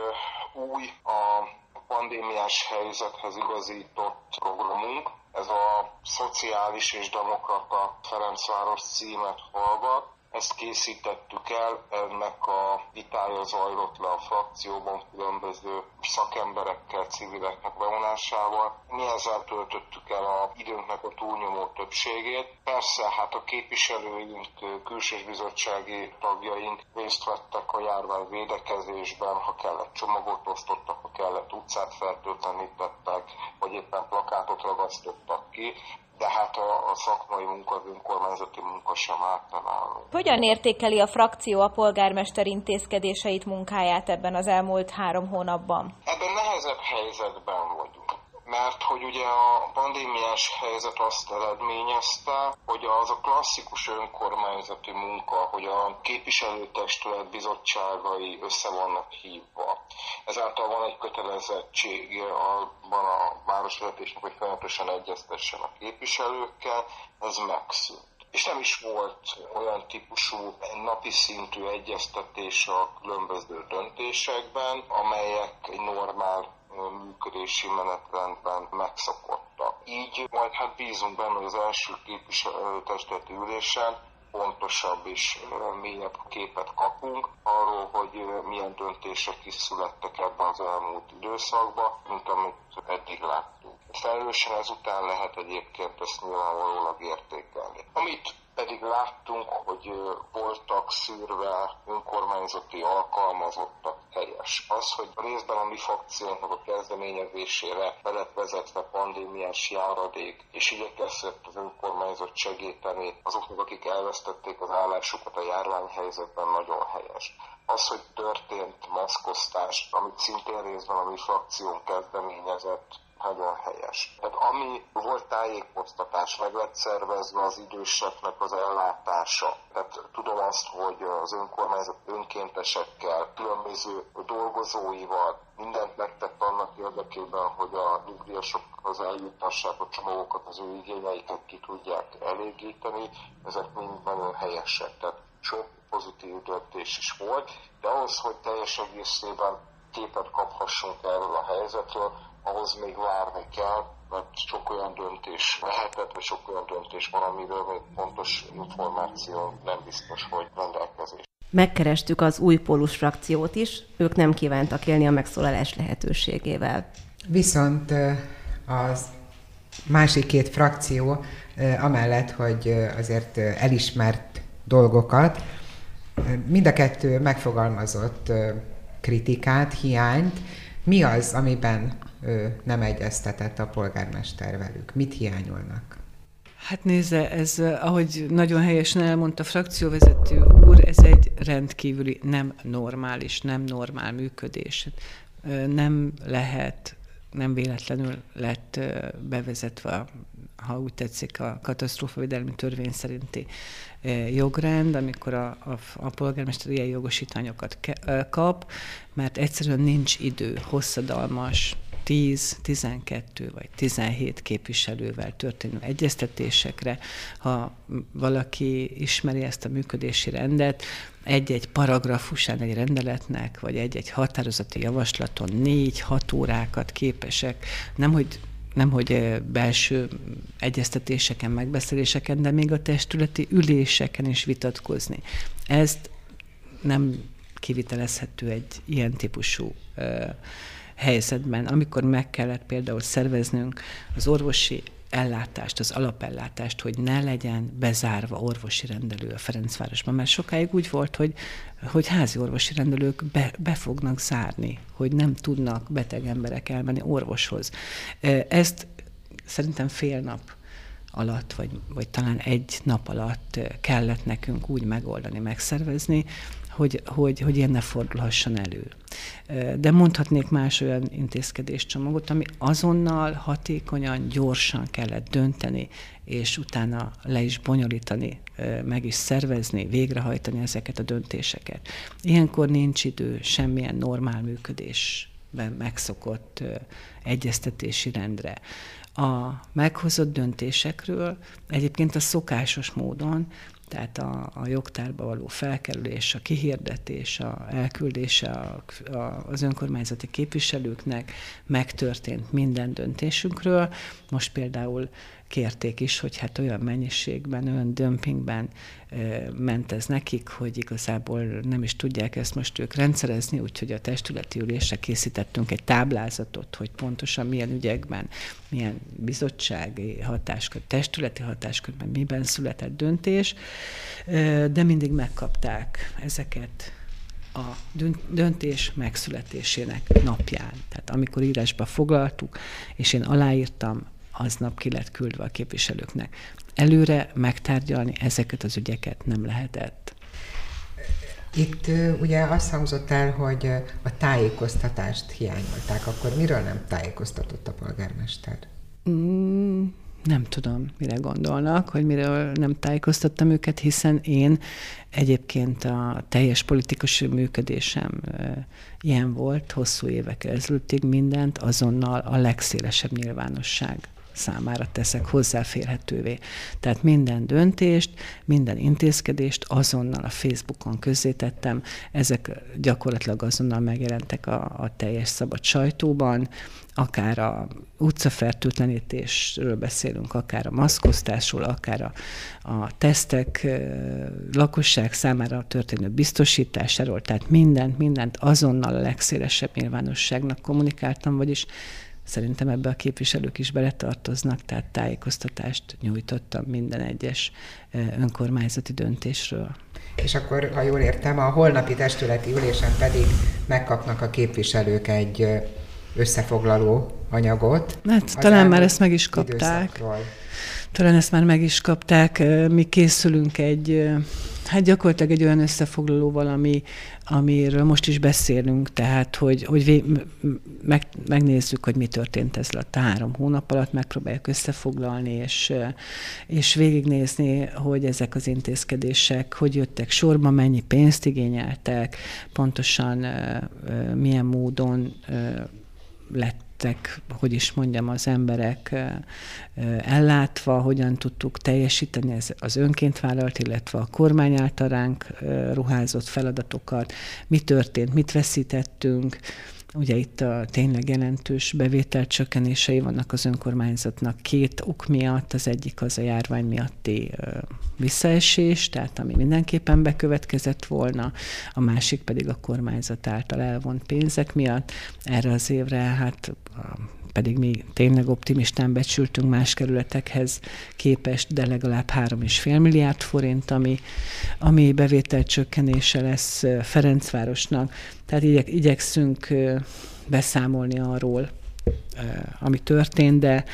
új, a pandémiás helyzethez igazított programunk, ez a Szociális és Demokrata Ferencváros címet hallgat. Ezt készítettük el, ennek a vitája zajlott le a frakcióban különböző szakemberekkel, civileknek bevonásával. Mi ezzel töltöttük el a időnknek a túlnyomó többségét. Persze, hát a képviselőink, külsős bizottsági tagjaink részt vettek a járvány védekezésben, ha kellett csomagot osztottak, ha kellett utcát fertőtlenítettek, vagy éppen plakátot ragasztottak ki de hát a, a szakmai munka, az önkormányzati munka sem általában. Hogyan értékeli a frakció a polgármester intézkedéseit, munkáját ebben az elmúlt három hónapban? Ebben nehezebb helyzetben vagyunk mert hogy ugye a pandémiás helyzet azt eredményezte, hogy az a klasszikus önkormányzati munka, hogy a képviselőtestület bizottságai össze vannak hívva. Ezáltal van egy kötelezettség abban a városvezetésnek, hogy folyamatosan egyeztessen a képviselőkkel, ez megszűnt és nem is volt olyan típusú napi szintű egyeztetés a különböző döntésekben, amelyek egy normál működési menetrendben megszokottak. Így majd hát bízunk benne, hogy az első képviselőtestületi ülésen pontosabb és mélyebb képet kapunk arról, hogy milyen döntések is születtek ebben az elmúlt időszakban, mint amit eddig láttunk. Felelősen ezután lehet egyébként ezt nyilvánvalólag értékelni. Amit pedig láttunk, hogy voltak szűrve önkormányzati alkalmazottak helyes. Az, hogy részben a mi fakciónknak a kezdeményezésére belet vezetve pandémiás járadék, és igyekezett az önkormányzat segíteni azoknak, akik elvesztették az állásukat a járványhelyzetben, nagyon helyes. Az, hogy történt maszkosztás, amit szintén részben a mi frakción kezdeményezett, nagyon helyes. Tehát ami volt tájékoztatás, meg lett szervezve az időseknek az ellátása. Tehát tudom azt, hogy az önkormányzat önkéntesekkel, különböző dolgozóival mindent megtett annak érdekében, hogy a nyugdíjasokhoz eljutassák a csomagokat, az ő igényeiket ki tudják elégíteni. Ezek mind nagyon helyesek. Tehát sok pozitív döntés is volt, de ahhoz, hogy teljes egészében képet kaphassunk erről a helyzetről, ahhoz még várni kell, mert sok olyan döntés lehetett, vagy sok olyan döntés van, amiről még pontos információ nem biztos, hogy rendelkezés. Megkerestük az új pólus frakciót is, ők nem kívántak élni a megszólalás lehetőségével. Viszont az másik két frakció amellett, hogy azért elismert dolgokat, mind a kettő megfogalmazott kritikát, hiányt. Mi az, amiben nem egyeztetett a polgármester velük? Mit hiányolnak? Hát nézze, ez, ahogy nagyon helyesen elmondta a frakcióvezető úr, ez egy rendkívüli, nem normális, nem normál működés. Nem lehet, nem véletlenül lett bevezetve, ha úgy tetszik, a katasztrófavédelmi törvény szerinti jogrend, amikor a, a, a polgármester ilyen jogosítványokat kap, mert egyszerűen nincs idő hosszadalmas 10, 12 vagy 17 képviselővel történő egyeztetésekre. Ha valaki ismeri ezt a működési rendet, egy-egy paragrafusán egy rendeletnek, vagy egy-egy határozati javaslaton négy-hat órákat képesek, nem hogy nem hogy belső egyeztetéseken, megbeszéléseken, de még a testületi üléseken is vitatkozni. Ezt nem kivitelezhető egy ilyen típusú helyzetben, amikor meg kellett például szerveznünk az orvosi ellátást, az alapellátást, hogy ne legyen bezárva orvosi rendelő a Ferencvárosban, mert sokáig úgy volt, hogy, hogy házi orvosi rendelők be, be fognak zárni, hogy nem tudnak beteg emberek elmenni orvoshoz. Ezt szerintem fél nap alatt, vagy, vagy talán egy nap alatt kellett nekünk úgy megoldani, megszervezni, hogy, hogy, hogy ilyen ne fordulhasson elő. De mondhatnék más olyan intézkedéscsomagot, ami azonnal, hatékonyan, gyorsan kellett dönteni, és utána le is bonyolítani, meg is szervezni, végrehajtani ezeket a döntéseket. Ilyenkor nincs idő semmilyen normál működésben megszokott egyeztetési rendre. A meghozott döntésekről egyébként a szokásos módon tehát a, a jogtárba való felkerülés, a kihirdetés, a elküldése a, a, az önkormányzati képviselőknek megtörtént minden döntésünkről. Most például kérték is, hogy hát olyan mennyiségben, olyan dömpingben ment ez nekik, hogy igazából nem is tudják ezt most ők rendszerezni, úgyhogy a testületi ülésre készítettünk egy táblázatot, hogy pontosan milyen ügyekben, milyen bizottsági hatáskör, testületi hatáskörben miben született döntés, de mindig megkapták ezeket a döntés megszületésének napján. Tehát amikor írásba foglaltuk, és én aláírtam, aznap ki lett küldve a képviselőknek. Előre megtárgyalni ezeket az ügyeket nem lehetett. Itt ugye azt hangzott el, hogy a tájékoztatást hiányolták. Akkor miről nem tájékoztatott a polgármester? Mm, nem tudom, mire gondolnak, hogy miről nem tájékoztattam őket, hiszen én egyébként a teljes politikus működésem ilyen volt, hosszú évek ezelőttig mindent azonnal a legszélesebb nyilvánosság számára teszek hozzáférhetővé. Tehát minden döntést, minden intézkedést azonnal a Facebookon közzétettem, ezek gyakorlatilag azonnal megjelentek a, a teljes szabad sajtóban, akár a utcafertőtlenítésről beszélünk, akár a maszkosztásról, akár a, a tesztek lakosság számára történő biztosításáról, tehát mindent, mindent azonnal a legszélesebb nyilvánosságnak kommunikáltam, vagyis Szerintem ebbe a képviselők is beletartoznak, tehát tájékoztatást nyújtottam minden egyes önkormányzati döntésről. És akkor, ha jól értem, a holnapi testületi ülésen pedig megkapnak a képviselők egy összefoglaló anyagot. Hát talán már ezt meg is kapták. Időszakról. Talán ezt már meg is kapták. Mi készülünk egy Hát gyakorlatilag egy olyan összefoglaló valami, amiről most is beszélünk, tehát hogy, hogy vé, meg, megnézzük, hogy mi történt ezzel a három hónap alatt, megpróbáljuk összefoglalni, és, és végignézni, hogy ezek az intézkedések hogy jöttek sorba, mennyi pénzt igényeltek, pontosan milyen módon lett lettek, hogy is mondjam, az emberek ellátva, hogyan tudtuk teljesíteni az önként vállalt, illetve a kormány által ránk ruházott feladatokat, mi történt, mit veszítettünk, Ugye itt a tényleg jelentős bevételcsökkenései vannak az önkormányzatnak két ok miatt. Az egyik az a járvány miatti visszaesés, tehát ami mindenképpen bekövetkezett volna, a másik pedig a kormányzat által elvont pénzek miatt. Erre az évre hát pedig mi tényleg optimistán becsültünk más kerületekhez képest, de legalább 3,5 milliárd forint, ami, ami bevétel csökkenése lesz Ferencvárosnak. Tehát igyek, igyekszünk beszámolni arról, ami történt, de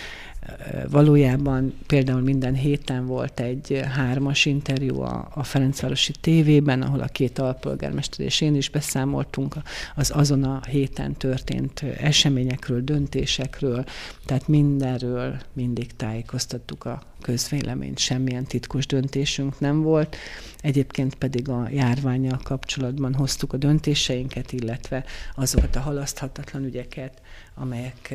Valójában például minden héten volt egy hármas interjú a, a Ferencvárosi tévében, ahol a két alpolgármester és én is beszámoltunk az azon a héten történt eseményekről, döntésekről, tehát mindenről mindig tájékoztattuk a közvéleményt, semmilyen titkos döntésünk nem volt. Egyébként pedig a járványjal kapcsolatban hoztuk a döntéseinket, illetve azokat a halaszthatatlan ügyeket, amelyek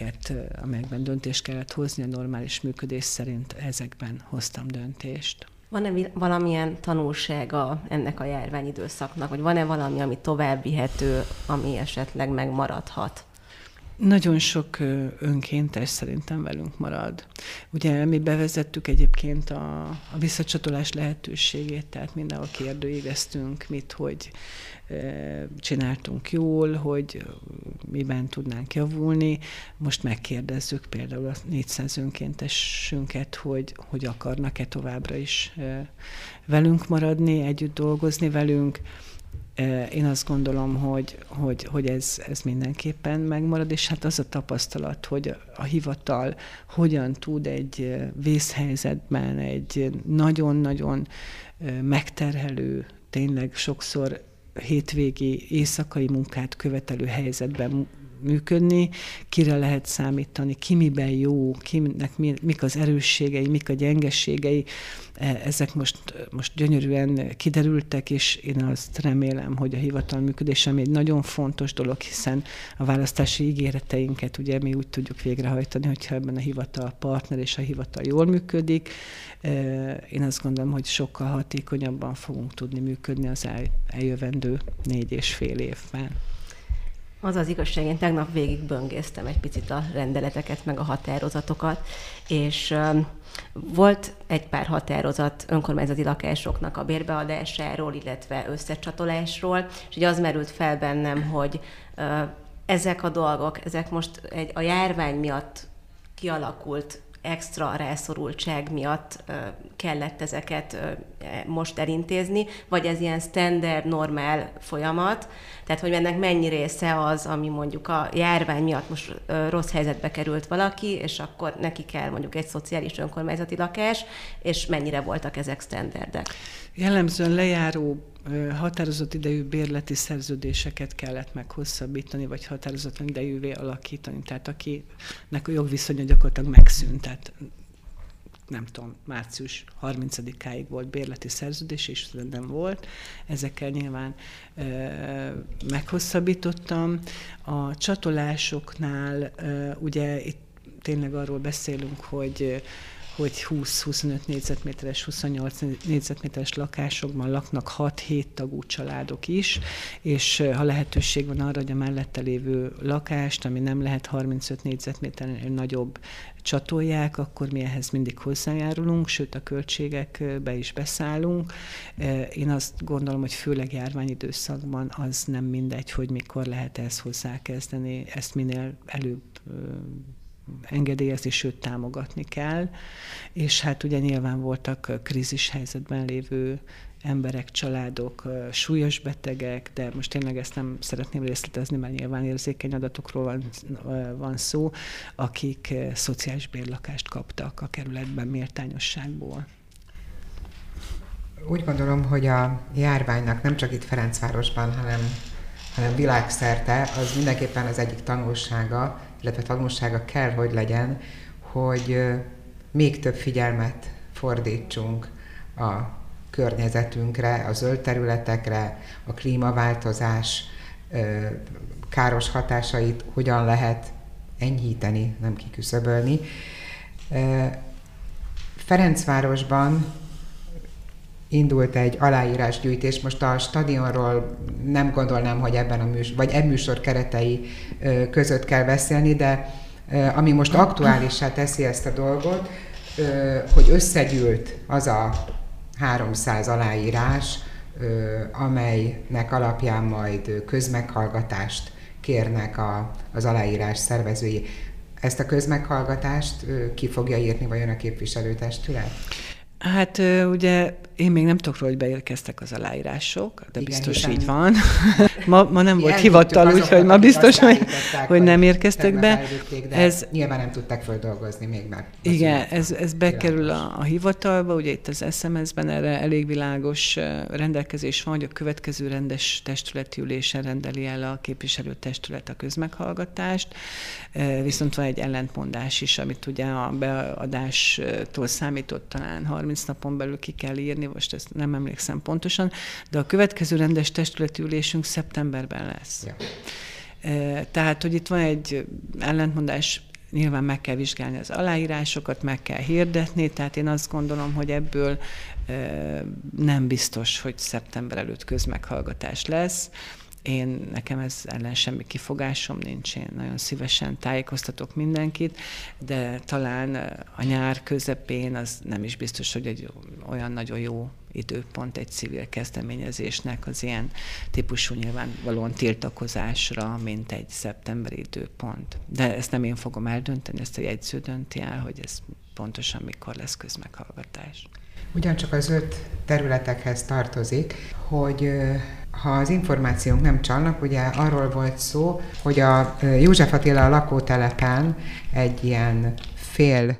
amelyeket, amelyekben döntést kellett hozni a normális működés szerint, ezekben hoztam döntést. Van-e valamilyen tanulsága ennek a járványidőszaknak, vagy van-e valami, ami tovább vihető, ami esetleg megmaradhat? Nagyon sok önkéntes szerintem velünk marad. Ugye mi bevezettük egyébként a, a visszacsatolás lehetőségét, tehát mindenhol kérdőíveztünk, mit, hogy csináltunk jól, hogy miben tudnánk javulni. Most megkérdezzük például a 400 önkéntesünket, hogy, hogy akarnak-e továbbra is velünk maradni, együtt dolgozni velünk. Én azt gondolom, hogy, hogy, hogy ez, ez mindenképpen megmarad, és hát az a tapasztalat, hogy a hivatal hogyan tud egy vészhelyzetben, egy nagyon-nagyon megterhelő, tényleg sokszor hétvégi éjszakai munkát követelő helyzetben működni, kire lehet számítani, ki miben jó, kinek mi, mik az erősségei, mik a gyengeségei, e, ezek most, most gyönyörűen kiderültek, és én azt remélem, hogy a hivatal működése egy nagyon fontos dolog, hiszen a választási ígéreteinket ugye mi úgy tudjuk végrehajtani, hogyha ebben a hivatal partner és a hivatal jól működik. E, én azt gondolom, hogy sokkal hatékonyabban fogunk tudni működni az el, eljövendő négy és fél évben. Az az igazság, én tegnap végig böngésztem egy picit a rendeleteket, meg a határozatokat, és volt egy pár határozat önkormányzati lakásoknak a bérbeadásáról, illetve összecsatolásról, és ugye az merült fel bennem, hogy ezek a dolgok, ezek most egy, a járvány miatt kialakult extra rászorultság miatt kellett ezeket most elintézni, vagy ez ilyen standard, normál folyamat, tehát hogy ennek mennyi része az, ami mondjuk a járvány miatt most rossz helyzetbe került valaki, és akkor neki kell mondjuk egy szociális önkormányzati lakás, és mennyire voltak ezek standardek? Jellemzően lejáró határozott idejű bérleti szerződéseket kellett meghosszabbítani, vagy határozatlan idejűvé alakítani. Tehát akinek a jogviszonya gyakorlatilag megszűnt, tehát nem tudom, március 30-áig volt bérleti szerződés, és nem volt. Ezekkel nyilván e, meghosszabbítottam. A csatolásoknál e, ugye itt tényleg arról beszélünk, hogy hogy 20-25 négyzetméteres, 28 négyzetméteres lakásokban laknak 6-7 tagú családok is, és ha lehetőség van arra, hogy a mellette lévő lakást, ami nem lehet 35 négyzetméternél nagyobb, csatolják, akkor mi ehhez mindig hozzájárulunk, sőt a költségekbe is beszállunk. Én azt gondolom, hogy főleg járványidőszakban az nem mindegy, hogy mikor lehet ezt hozzákezdeni, ezt minél előbb engedélyezni, sőt támogatni kell. És hát ugye nyilván voltak krízis helyzetben lévő emberek, családok, súlyos betegek, de most tényleg ezt nem szeretném részletezni, mert nyilván érzékeny adatokról van, van szó, akik szociális bérlakást kaptak a kerületben méltányosságból. Úgy gondolom, hogy a járványnak nem csak itt Ferencvárosban, hanem, hanem világszerte az mindenképpen az egyik tanulsága, illetve tanulsága kell, hogy legyen, hogy még több figyelmet fordítsunk a környezetünkre, a zöld területekre, a klímaváltozás káros hatásait hogyan lehet enyhíteni, nem kiküszöbölni. Ferencvárosban indult egy aláírásgyűjtés. Most a stadionról nem gondolnám, hogy ebben a műsor, vagy e műsor keretei között kell beszélni, de ami most aktuálissá teszi ezt a dolgot, hogy összegyűlt az a 300 aláírás, amelynek alapján majd közmeghallgatást kérnek a, az aláírás szervezői. Ezt a közmeghallgatást ki fogja írni vajon a képviselőtestület? Hát ugye én még nem tudok róla, hogy beérkeztek az aláírások, de Igen, biztos így van. ma, ma nem volt hivatal, úgyhogy ma biztos, hogy, hogy nem érkeztek be. De ez, nyilván nem tudták földolgozni még meg. Igen, ez, ez bekerül a, a hivatalba, ugye itt az SMS-ben erre elég világos rendelkezés van, hogy a következő rendes testületi ülésen rendeli el a képviselőtestület a közmeghallgatást, viszont van egy ellentmondás is, amit ugye a beadástól számított talán 30 napon belül ki kell írni, most ezt nem emlékszem pontosan, de a következő rendes testületi ülésünk szeptemberben lesz. Ja. Tehát, hogy itt van egy ellentmondás, nyilván meg kell vizsgálni az aláírásokat, meg kell hirdetni, tehát én azt gondolom, hogy ebből nem biztos, hogy szeptember előtt közmeghallgatás lesz. Én, nekem ez ellen semmi kifogásom nincs, én nagyon szívesen tájékoztatok mindenkit, de talán a nyár közepén az nem is biztos, hogy egy olyan nagyon jó időpont egy civil kezdeményezésnek az ilyen típusú nyilvánvalóan tiltakozásra, mint egy szeptemberi időpont. De ezt nem én fogom eldönteni, ezt a jegyző dönti el, hogy ez pontosan mikor lesz közmeghallgatás. Ugyancsak az öt területekhez tartozik, hogy ha az információnk nem csalnak, ugye arról volt szó, hogy a József Attila lakótelepen egy ilyen fél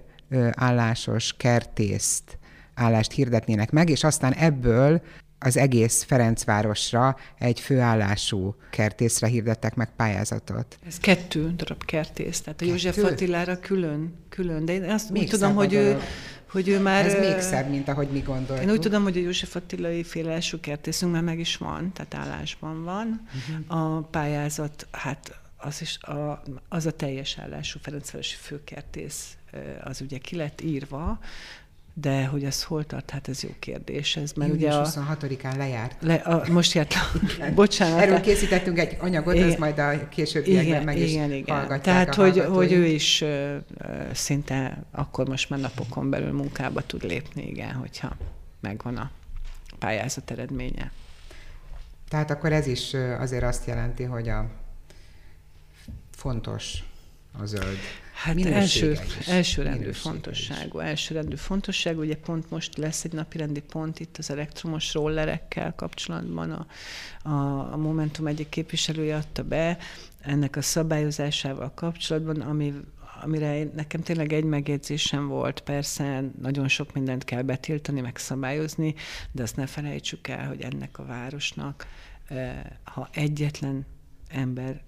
állásos kertészt állást hirdetnének meg, és aztán ebből az egész Ferencvárosra egy főállású kertészre hirdettek meg pályázatot. Ez kettő darab kertész, tehát a kettő? József Attilára külön, külön, de én azt Még úgy tudom, hogy ő, hogy ő már... Ez még szebb, mint ahogy mi gondoltuk. Én úgy tudom, hogy a József Attilai félelső kertészünk már meg is van, tehát állásban van. Uh-huh. A pályázat, hát az, is a, az a teljes állású Ferencvárosi főkertész, az ugye ki lett írva, de hogy ez hol tart, hát ez jó kérdés. Ez, mert ugye a, 26-án lejárt. Le, a, most járt, [laughs] bocsánat. Erről készítettünk egy anyagot, igen, ez majd a későbbiekben igen, meg is igen, igen. Tehát, hogy, hogy ő is szinte akkor most már napokon belül munkába tud lépni, igen, hogyha megvan a pályázat eredménye. Tehát akkor ez is azért azt jelenti, hogy a fontos a zöld Hát első, elsőrendű fontosságú, elsőrendű fontosságú, ugye pont most lesz egy napirendi pont itt az elektromos rollerekkel kapcsolatban, a, a, a Momentum egyik képviselője adta be, ennek a szabályozásával kapcsolatban, ami, amire nekem tényleg egy megjegyzésem volt, persze nagyon sok mindent kell betiltani, meg szabályozni, de azt ne felejtsük el, hogy ennek a városnak, eh, ha egyetlen ember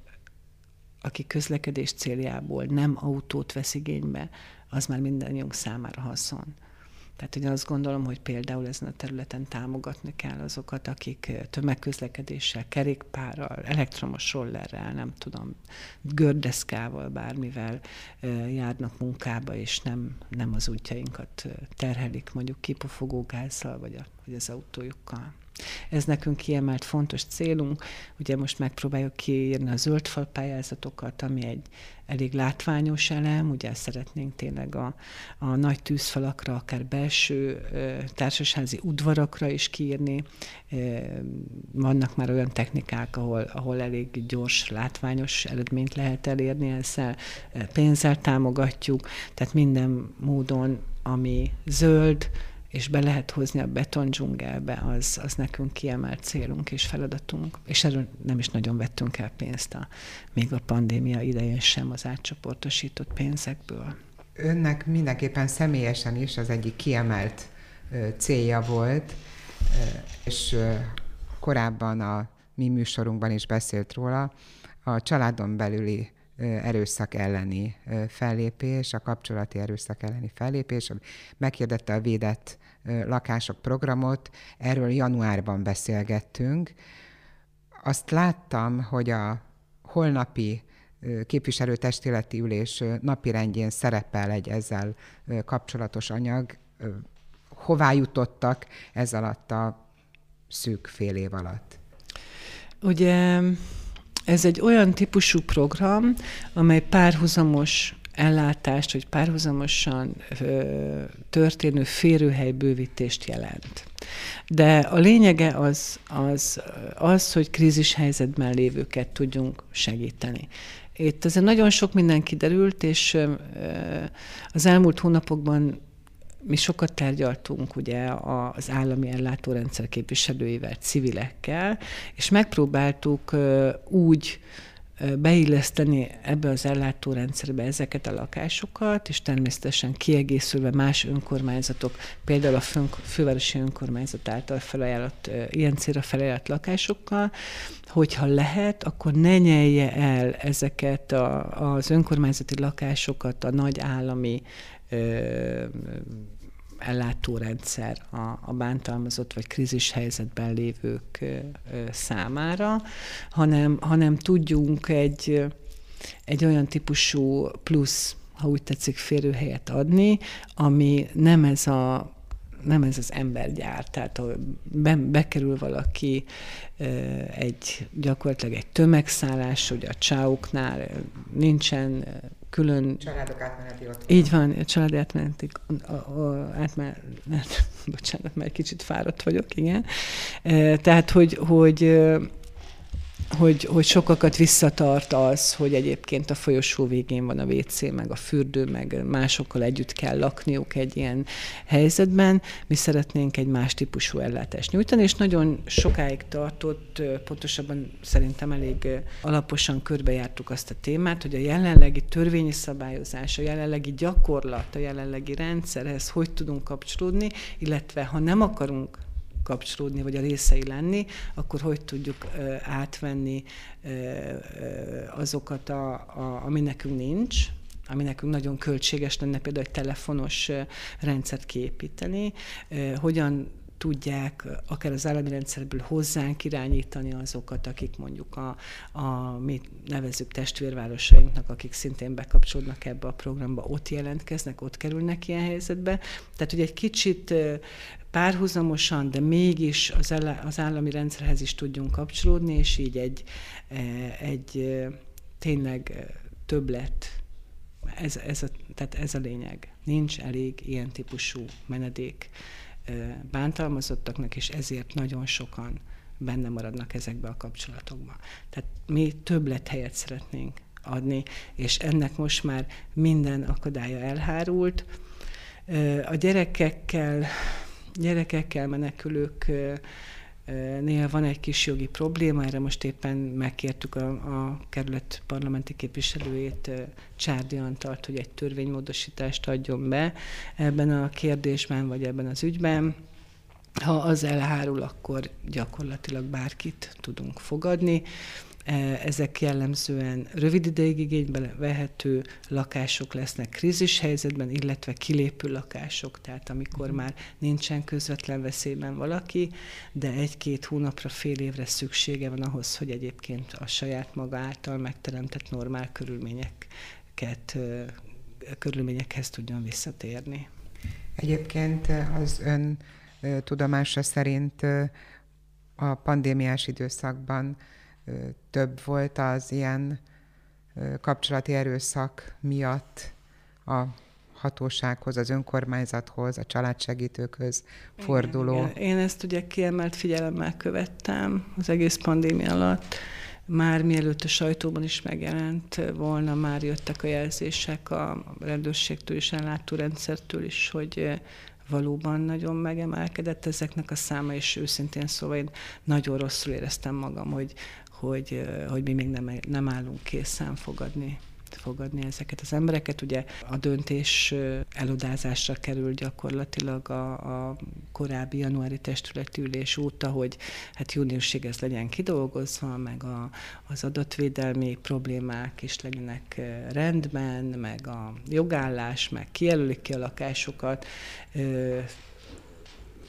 aki közlekedés céljából nem autót vesz igénybe, az már mindannyiunk számára haszon. Tehát ugye azt gondolom, hogy például ezen a területen támogatni kell azokat, akik tömegközlekedéssel, kerékpárral, elektromos rollerrel, nem tudom, gördeszkával, bármivel járnak munkába, és nem, nem az útjainkat terhelik mondjuk kipufogógázzal, vagy, a, vagy az autójukkal. Ez nekünk kiemelt fontos célunk. Ugye most megpróbáljuk kiírni a zöldfal pályázatokat, ami egy elég látványos elem, ugye szeretnénk tényleg a, a nagy tűzfalakra, akár belső társasházi udvarakra is kiírni. Vannak már olyan technikák, ahol, ahol elég gyors, látványos eredményt lehet elérni ezzel, pénzzel támogatjuk, tehát minden módon, ami zöld, és be lehet hozni a beton dzsungelbe, az, az nekünk kiemelt célunk és feladatunk. És erről nem is nagyon vettünk el pénzt, a, még a pandémia idején sem az átcsoportosított pénzekből. Önnek mindenképpen személyesen is az egyik kiemelt célja volt és korábban a mi műsorunkban is beszélt róla, a családon belüli erőszak elleni fellépés, a kapcsolati erőszak elleni fellépés, meghirdette a védett lakások programot, erről januárban beszélgettünk. Azt láttam, hogy a holnapi képviselőtestületi ülés napirendjén szerepel egy ezzel kapcsolatos anyag. Hová jutottak ez alatt a szűk fél év alatt? Ugye ez egy olyan típusú program, amely párhuzamos ellátást, vagy párhuzamosan történő férőhelybővítést jelent. De a lényege az, az, az, hogy krízis helyzetben lévőket tudjunk segíteni. Itt azért nagyon sok minden kiderült, és az elmúlt hónapokban mi sokat tárgyaltunk ugye az állami ellátórendszer képviselőivel, civilekkel, és megpróbáltuk úgy beilleszteni ebbe az ellátórendszerbe ezeket a lakásokat, és természetesen kiegészülve más önkormányzatok, például a fővárosi önkormányzat által felajánlott, ilyen célra felajánlott lakásokkal, hogyha lehet, akkor ne nyelje el ezeket a, az önkormányzati lakásokat a nagy állami ellátórendszer a, a bántalmazott vagy krízis helyzetben lévők számára, hanem, hanem tudjunk egy, egy olyan típusú plusz, ha úgy tetszik, férőhelyet adni, ami nem ez a nem ez az embergyár, tehát ha be, bekerül valaki egy gyakorlatilag egy tömegszállás, hogy a csáuknál nincsen külön... Családok átmeneti ott. Így van, a család átmeneti, a, a, átmen, [laughs] bocsánat, mert kicsit fáradt vagyok, igen. Tehát, hogy, hogy hogy, hogy sokakat visszatart az, hogy egyébként a folyosó végén van a WC, meg a fürdő, meg másokkal együtt kell lakniuk egy ilyen helyzetben. Mi szeretnénk egy más típusú ellátást nyújtani, és nagyon sokáig tartott, pontosabban szerintem elég alaposan körbejártuk azt a témát, hogy a jelenlegi törvényi szabályozás, a jelenlegi gyakorlat, a jelenlegi rendszerhez hogy tudunk kapcsolódni, illetve ha nem akarunk kapcsolódni, vagy a részei lenni, akkor hogy tudjuk átvenni azokat, a, a, ami nekünk nincs, ami nekünk nagyon költséges lenne például egy telefonos rendszert kiépíteni, hogyan tudják akár az állami rendszerből hozzánk irányítani azokat, akik mondjuk a, a mi nevezük testvérvárosainknak, akik szintén bekapcsolódnak ebbe a programba, ott jelentkeznek, ott kerülnek ilyen helyzetbe. Tehát, hogy egy kicsit párhuzamosan, de mégis az, az állami rendszerhez is tudjunk kapcsolódni, és így egy, egy tényleg többlet ez, ez, a, tehát ez a lényeg. Nincs elég ilyen típusú menedék bántalmazottaknak, és ezért nagyon sokan benne maradnak ezekbe a kapcsolatokba. Tehát mi többlet helyet szeretnénk adni, és ennek most már minden akadálya elhárult. A gyerekekkel, gyerekekkel menekülők nél van egy kis jogi probléma, erre most éppen megkértük a, a kerület parlamenti képviselőjét, Csárdi Antalt, hogy egy törvénymódosítást adjon be ebben a kérdésben, vagy ebben az ügyben. Ha az elhárul, akkor gyakorlatilag bárkit tudunk fogadni. E, ezek jellemzően rövid ideig igénybe vehető lakások lesznek krízis helyzetben, illetve kilépő lakások, tehát amikor mm. már nincsen közvetlen veszélyben valaki, de egy-két hónapra, fél évre szüksége van ahhoz, hogy egyébként a saját maga által megteremtett normál körülményeket, körülményekhez tudjon visszatérni. Egyébként az ön tudomása szerint a pandémiás időszakban több volt az ilyen kapcsolati erőszak miatt a hatósághoz, az önkormányzathoz, a családsegítőkhöz forduló. Igen, igen. Én ezt ugye kiemelt figyelemmel követtem az egész pandémia alatt. Már mielőtt a sajtóban is megjelent volna, már jöttek a jelzések a rendőrségtől és ellátórendszertől is, hogy valóban nagyon megemelkedett ezeknek a száma, és őszintén szóval én nagyon rosszul éreztem magam, hogy, hogy, hogy mi még nem, nem állunk készen fogadni fogadni ezeket az embereket. Ugye a döntés elodázásra kerül gyakorlatilag a, a korábbi januári testületi ülés óta, hogy hát júniusig ez legyen kidolgozva, meg a, az adatvédelmi problémák is legyenek rendben, meg a jogállás, meg kijelölik ki a lakásokat.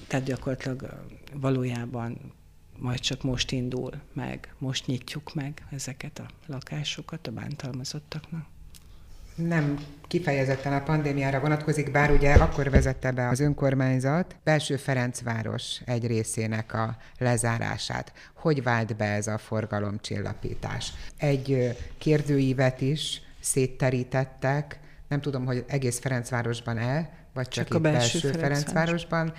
Tehát gyakorlatilag valójában majd csak most indul meg, most nyitjuk meg ezeket a lakásokat a bántalmazottaknak. Nem kifejezetten a pandémiára vonatkozik, bár ugye akkor vezette be az önkormányzat belső Ferencváros egy részének a lezárását. Hogy vált be ez a forgalomcsillapítás? Egy kérdőívet is szétterítettek, nem tudom, hogy egész Ferencvárosban el, vagy csak, csak a belső, belső Ferencvárosban.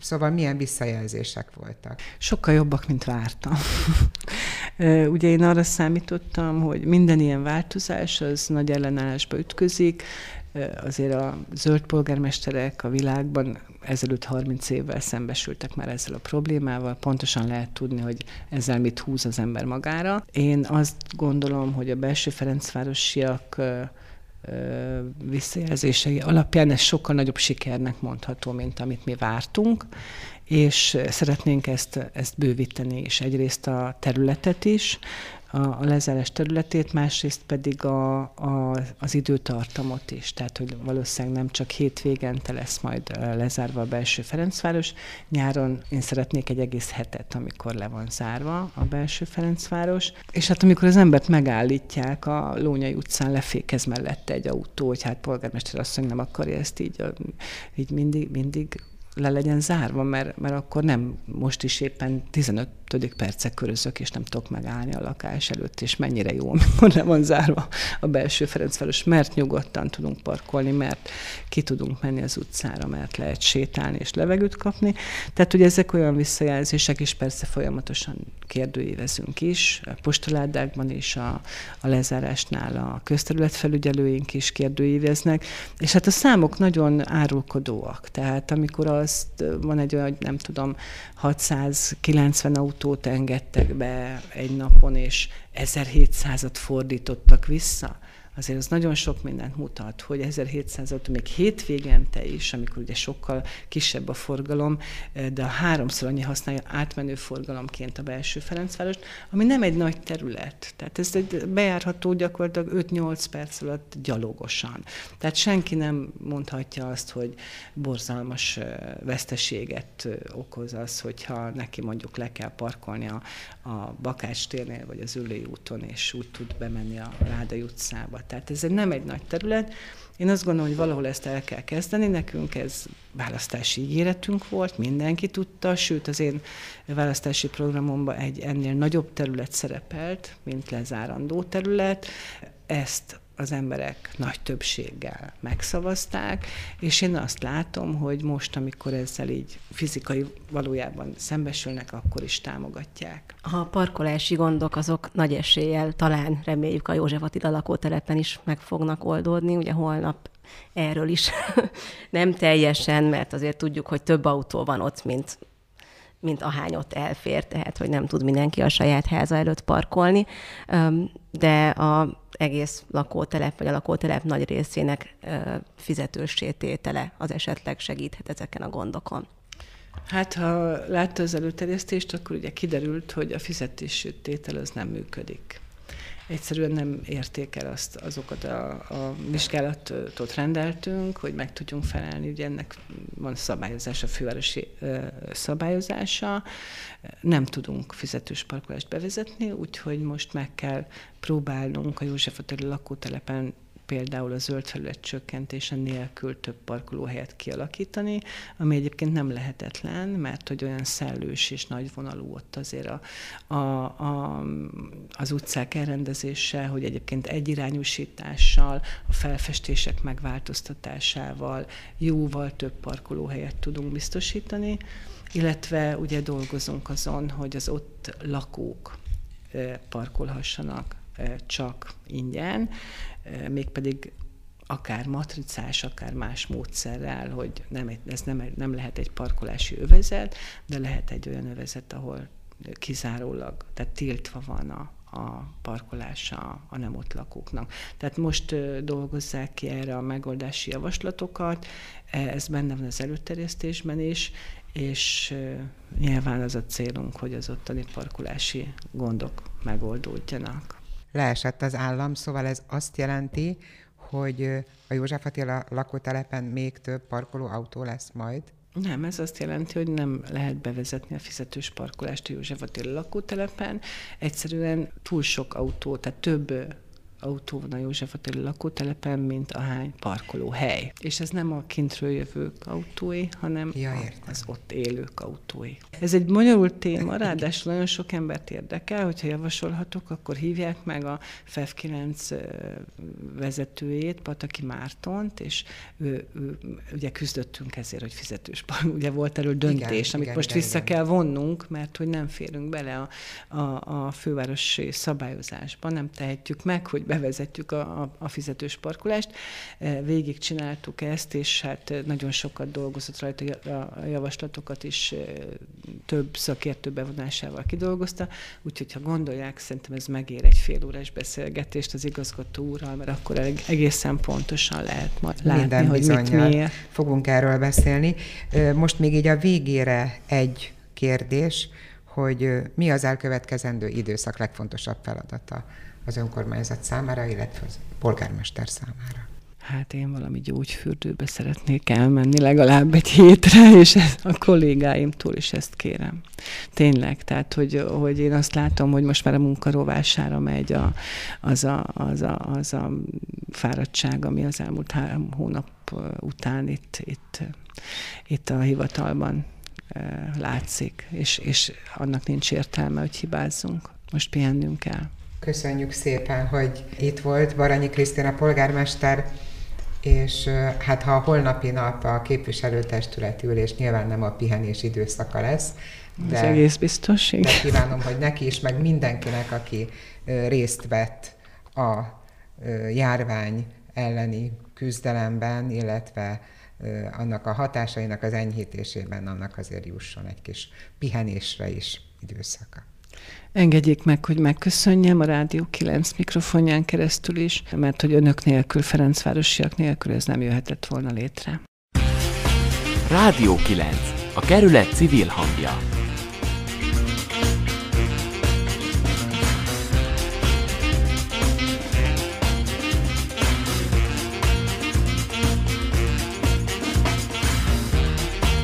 Szóval milyen visszajelzések voltak? Sokkal jobbak, mint vártam. [laughs] Ugye én arra számítottam, hogy minden ilyen változás az nagy ellenállásba ütközik, azért a zöld polgármesterek a világban ezelőtt 30 évvel szembesültek már ezzel a problémával, pontosan lehet tudni, hogy ezzel mit húz az ember magára. Én azt gondolom, hogy a belső Ferencvárosiak visszajelzései alapján ez sokkal nagyobb sikernek mondható, mint amit mi vártunk, és szeretnénk ezt, ezt bővíteni, és egyrészt a területet is, a, lezárás területét, másrészt pedig a, a, az időtartamot is. Tehát, hogy valószínűleg nem csak hétvégente lesz majd lezárva a belső Ferencváros. Nyáron én szeretnék egy egész hetet, amikor le van zárva a belső Ferencváros. És hát amikor az embert megállítják a Lónyai utcán, lefékez mellette egy autó, hogy hát polgármester asszony nem akarja ezt így, így mindig, mindig le legyen zárva, mert, mert akkor nem most is éppen 15 percek körözök, és nem tudok megállni a lakás előtt, és mennyire jó, amikor le van zárva a belső Ferencváros, mert nyugodtan tudunk parkolni, mert ki tudunk menni az utcára, mert lehet sétálni és levegőt kapni. Tehát ugye ezek olyan visszajelzések, és persze folyamatosan kérdőévezünk is, a postaládákban is, a, a lezárásnál a közterületfelügyelőink is kérdőíveznek, és hát a számok nagyon árulkodóak. Tehát amikor azt van egy olyan, nem tudom, 690 autót engedtek be egy napon, és 1700-at fordítottak vissza, azért az nagyon sok mindent mutat, hogy 1700 autó még hétvégente is, amikor ugye sokkal kisebb a forgalom, de a háromszor annyi használja átmenő forgalomként a belső Ferencvárost, ami nem egy nagy terület. Tehát ez egy bejárható gyakorlatilag 5-8 perc alatt gyalogosan. Tehát senki nem mondhatja azt, hogy borzalmas veszteséget okoz az, hogyha neki mondjuk le kell parkolni a, a Bakács térnél, vagy az Ülői úton, és úgy tud bemenni a Rádai utcába. Tehát ez nem egy nagy terület. Én azt gondolom, hogy valahol ezt el kell kezdeni. Nekünk ez választási ígéretünk volt, mindenki tudta, sőt az én választási programomban egy ennél nagyobb terület szerepelt, mint lezárandó terület. Ezt az emberek nagy többséggel megszavazták, és én azt látom, hogy most, amikor ezzel így fizikai valójában szembesülnek, akkor is támogatják. A parkolási gondok azok nagy eséllyel talán reméljük a József Attila lakótelepen is meg fognak oldódni, ugye holnap erről is [laughs] nem teljesen, mert azért tudjuk, hogy több autó van ott, mint mint ahány ott elfér, tehát hogy nem tud mindenki a saját háza előtt parkolni, de a egész lakótelep, vagy a lakótelep nagy részének fizetőssététele az esetleg segíthet ezeken a gondokon. Hát, ha látta az előterjesztést, akkor ugye kiderült, hogy a fizetési tétel az nem működik egyszerűen nem érték el azt, azokat a, a vizsgálatot rendeltünk, hogy meg tudjunk felelni, ugye ennek van szabályozása, fővárosi szabályozása, nem tudunk fizetős parkolást bevezetni, úgyhogy most meg kell próbálnunk a József Attila lakótelepen például a zöld felület csökkentése nélkül több parkolóhelyet kialakítani, ami egyébként nem lehetetlen, mert hogy olyan szellős és nagyvonalú ott azért a, a, a, az utcák elrendezése, hogy egyébként egyirányúsítással, a felfestések megváltoztatásával jóval több parkolóhelyet tudunk biztosítani, illetve ugye dolgozunk azon, hogy az ott lakók parkolhassanak csak ingyen, mégpedig akár matricás, akár más módszerrel, hogy nem, ez nem, nem lehet egy parkolási övezet, de lehet egy olyan övezet, ahol kizárólag, tehát tiltva van a, a parkolása a nem ott lakóknak. Tehát most dolgozzák ki erre a megoldási javaslatokat, ez benne van az előterjesztésben is, és nyilván az a célunk, hogy az ottani parkolási gondok megoldódjanak. Leesett az állam, szóval ez azt jelenti, hogy a József Attila lakótelepen még több parkoló autó lesz majd? Nem, ez azt jelenti, hogy nem lehet bevezetni a fizetős parkolást a József Attila lakótelepen. Egyszerűen túl sok autó, tehát több autó van a József Attila lakótelepen, mint ahány parkolóhely. És ez nem a kintről jövők autói, hanem ja, az ott élők autói. Ez egy bonyolult téma, ráadásul nagyon sok embert érdekel, hogyha javasolhatok, akkor hívják meg a FEF 9 vezetőjét, Pataki Mártont, és ő, ő, ugye küzdöttünk ezért, hogy fizetős. Ugye volt erről döntés, igen, amit igen, most igen, vissza igen. kell vonnunk, mert hogy nem férünk bele a, a, a fővárosi szabályozásba, nem tehetjük meg, hogy bevezetjük a, a, a fizetős parkolást. E, végig csináltuk ezt, és hát nagyon sokat dolgozott rajta, a javaslatokat is e, több szakértő bevonásával kidolgozta, úgyhogy ha gondolják, szerintem ez megér egy fél órás beszélgetést az igazgató úrral, mert akkor egészen pontosan lehet majd látni, Minden hogy mit miért. fogunk erről beszélni. E, most még így a végére egy kérdés, hogy mi az elkövetkezendő időszak legfontosabb feladata az önkormányzat számára, illetve az polgármester számára? Hát én valami gyógyfürdőbe szeretnék elmenni legalább egy hétre, és ez, a kollégáimtól is ezt kérem. Tényleg, tehát hogy, hogy én azt látom, hogy most már a munkarovására megy a, az, a, az, a, az a fáradtság, ami az elmúlt három hónap után itt, itt, itt a hivatalban látszik, és, és annak nincs értelme, hogy hibázzunk. Most pihennünk kell. Köszönjük szépen, hogy itt volt Baranyi Krisztina polgármester, és hát ha a holnapi nap a képviselőtestületi ülés nyilván nem a pihenés időszaka lesz, de, Ez egész biztos, de kívánom, hogy neki is, meg mindenkinek, aki részt vett a járvány elleni küzdelemben, illetve annak a hatásainak az enyhítésében, annak azért jusson egy kis pihenésre is időszaka. Engedjék meg, hogy megköszönjem a Rádió 9 mikrofonján keresztül is, mert hogy önök nélkül, Ferencvárosiak nélkül ez nem jöhetett volna létre. Rádió 9. A kerület civil hangja.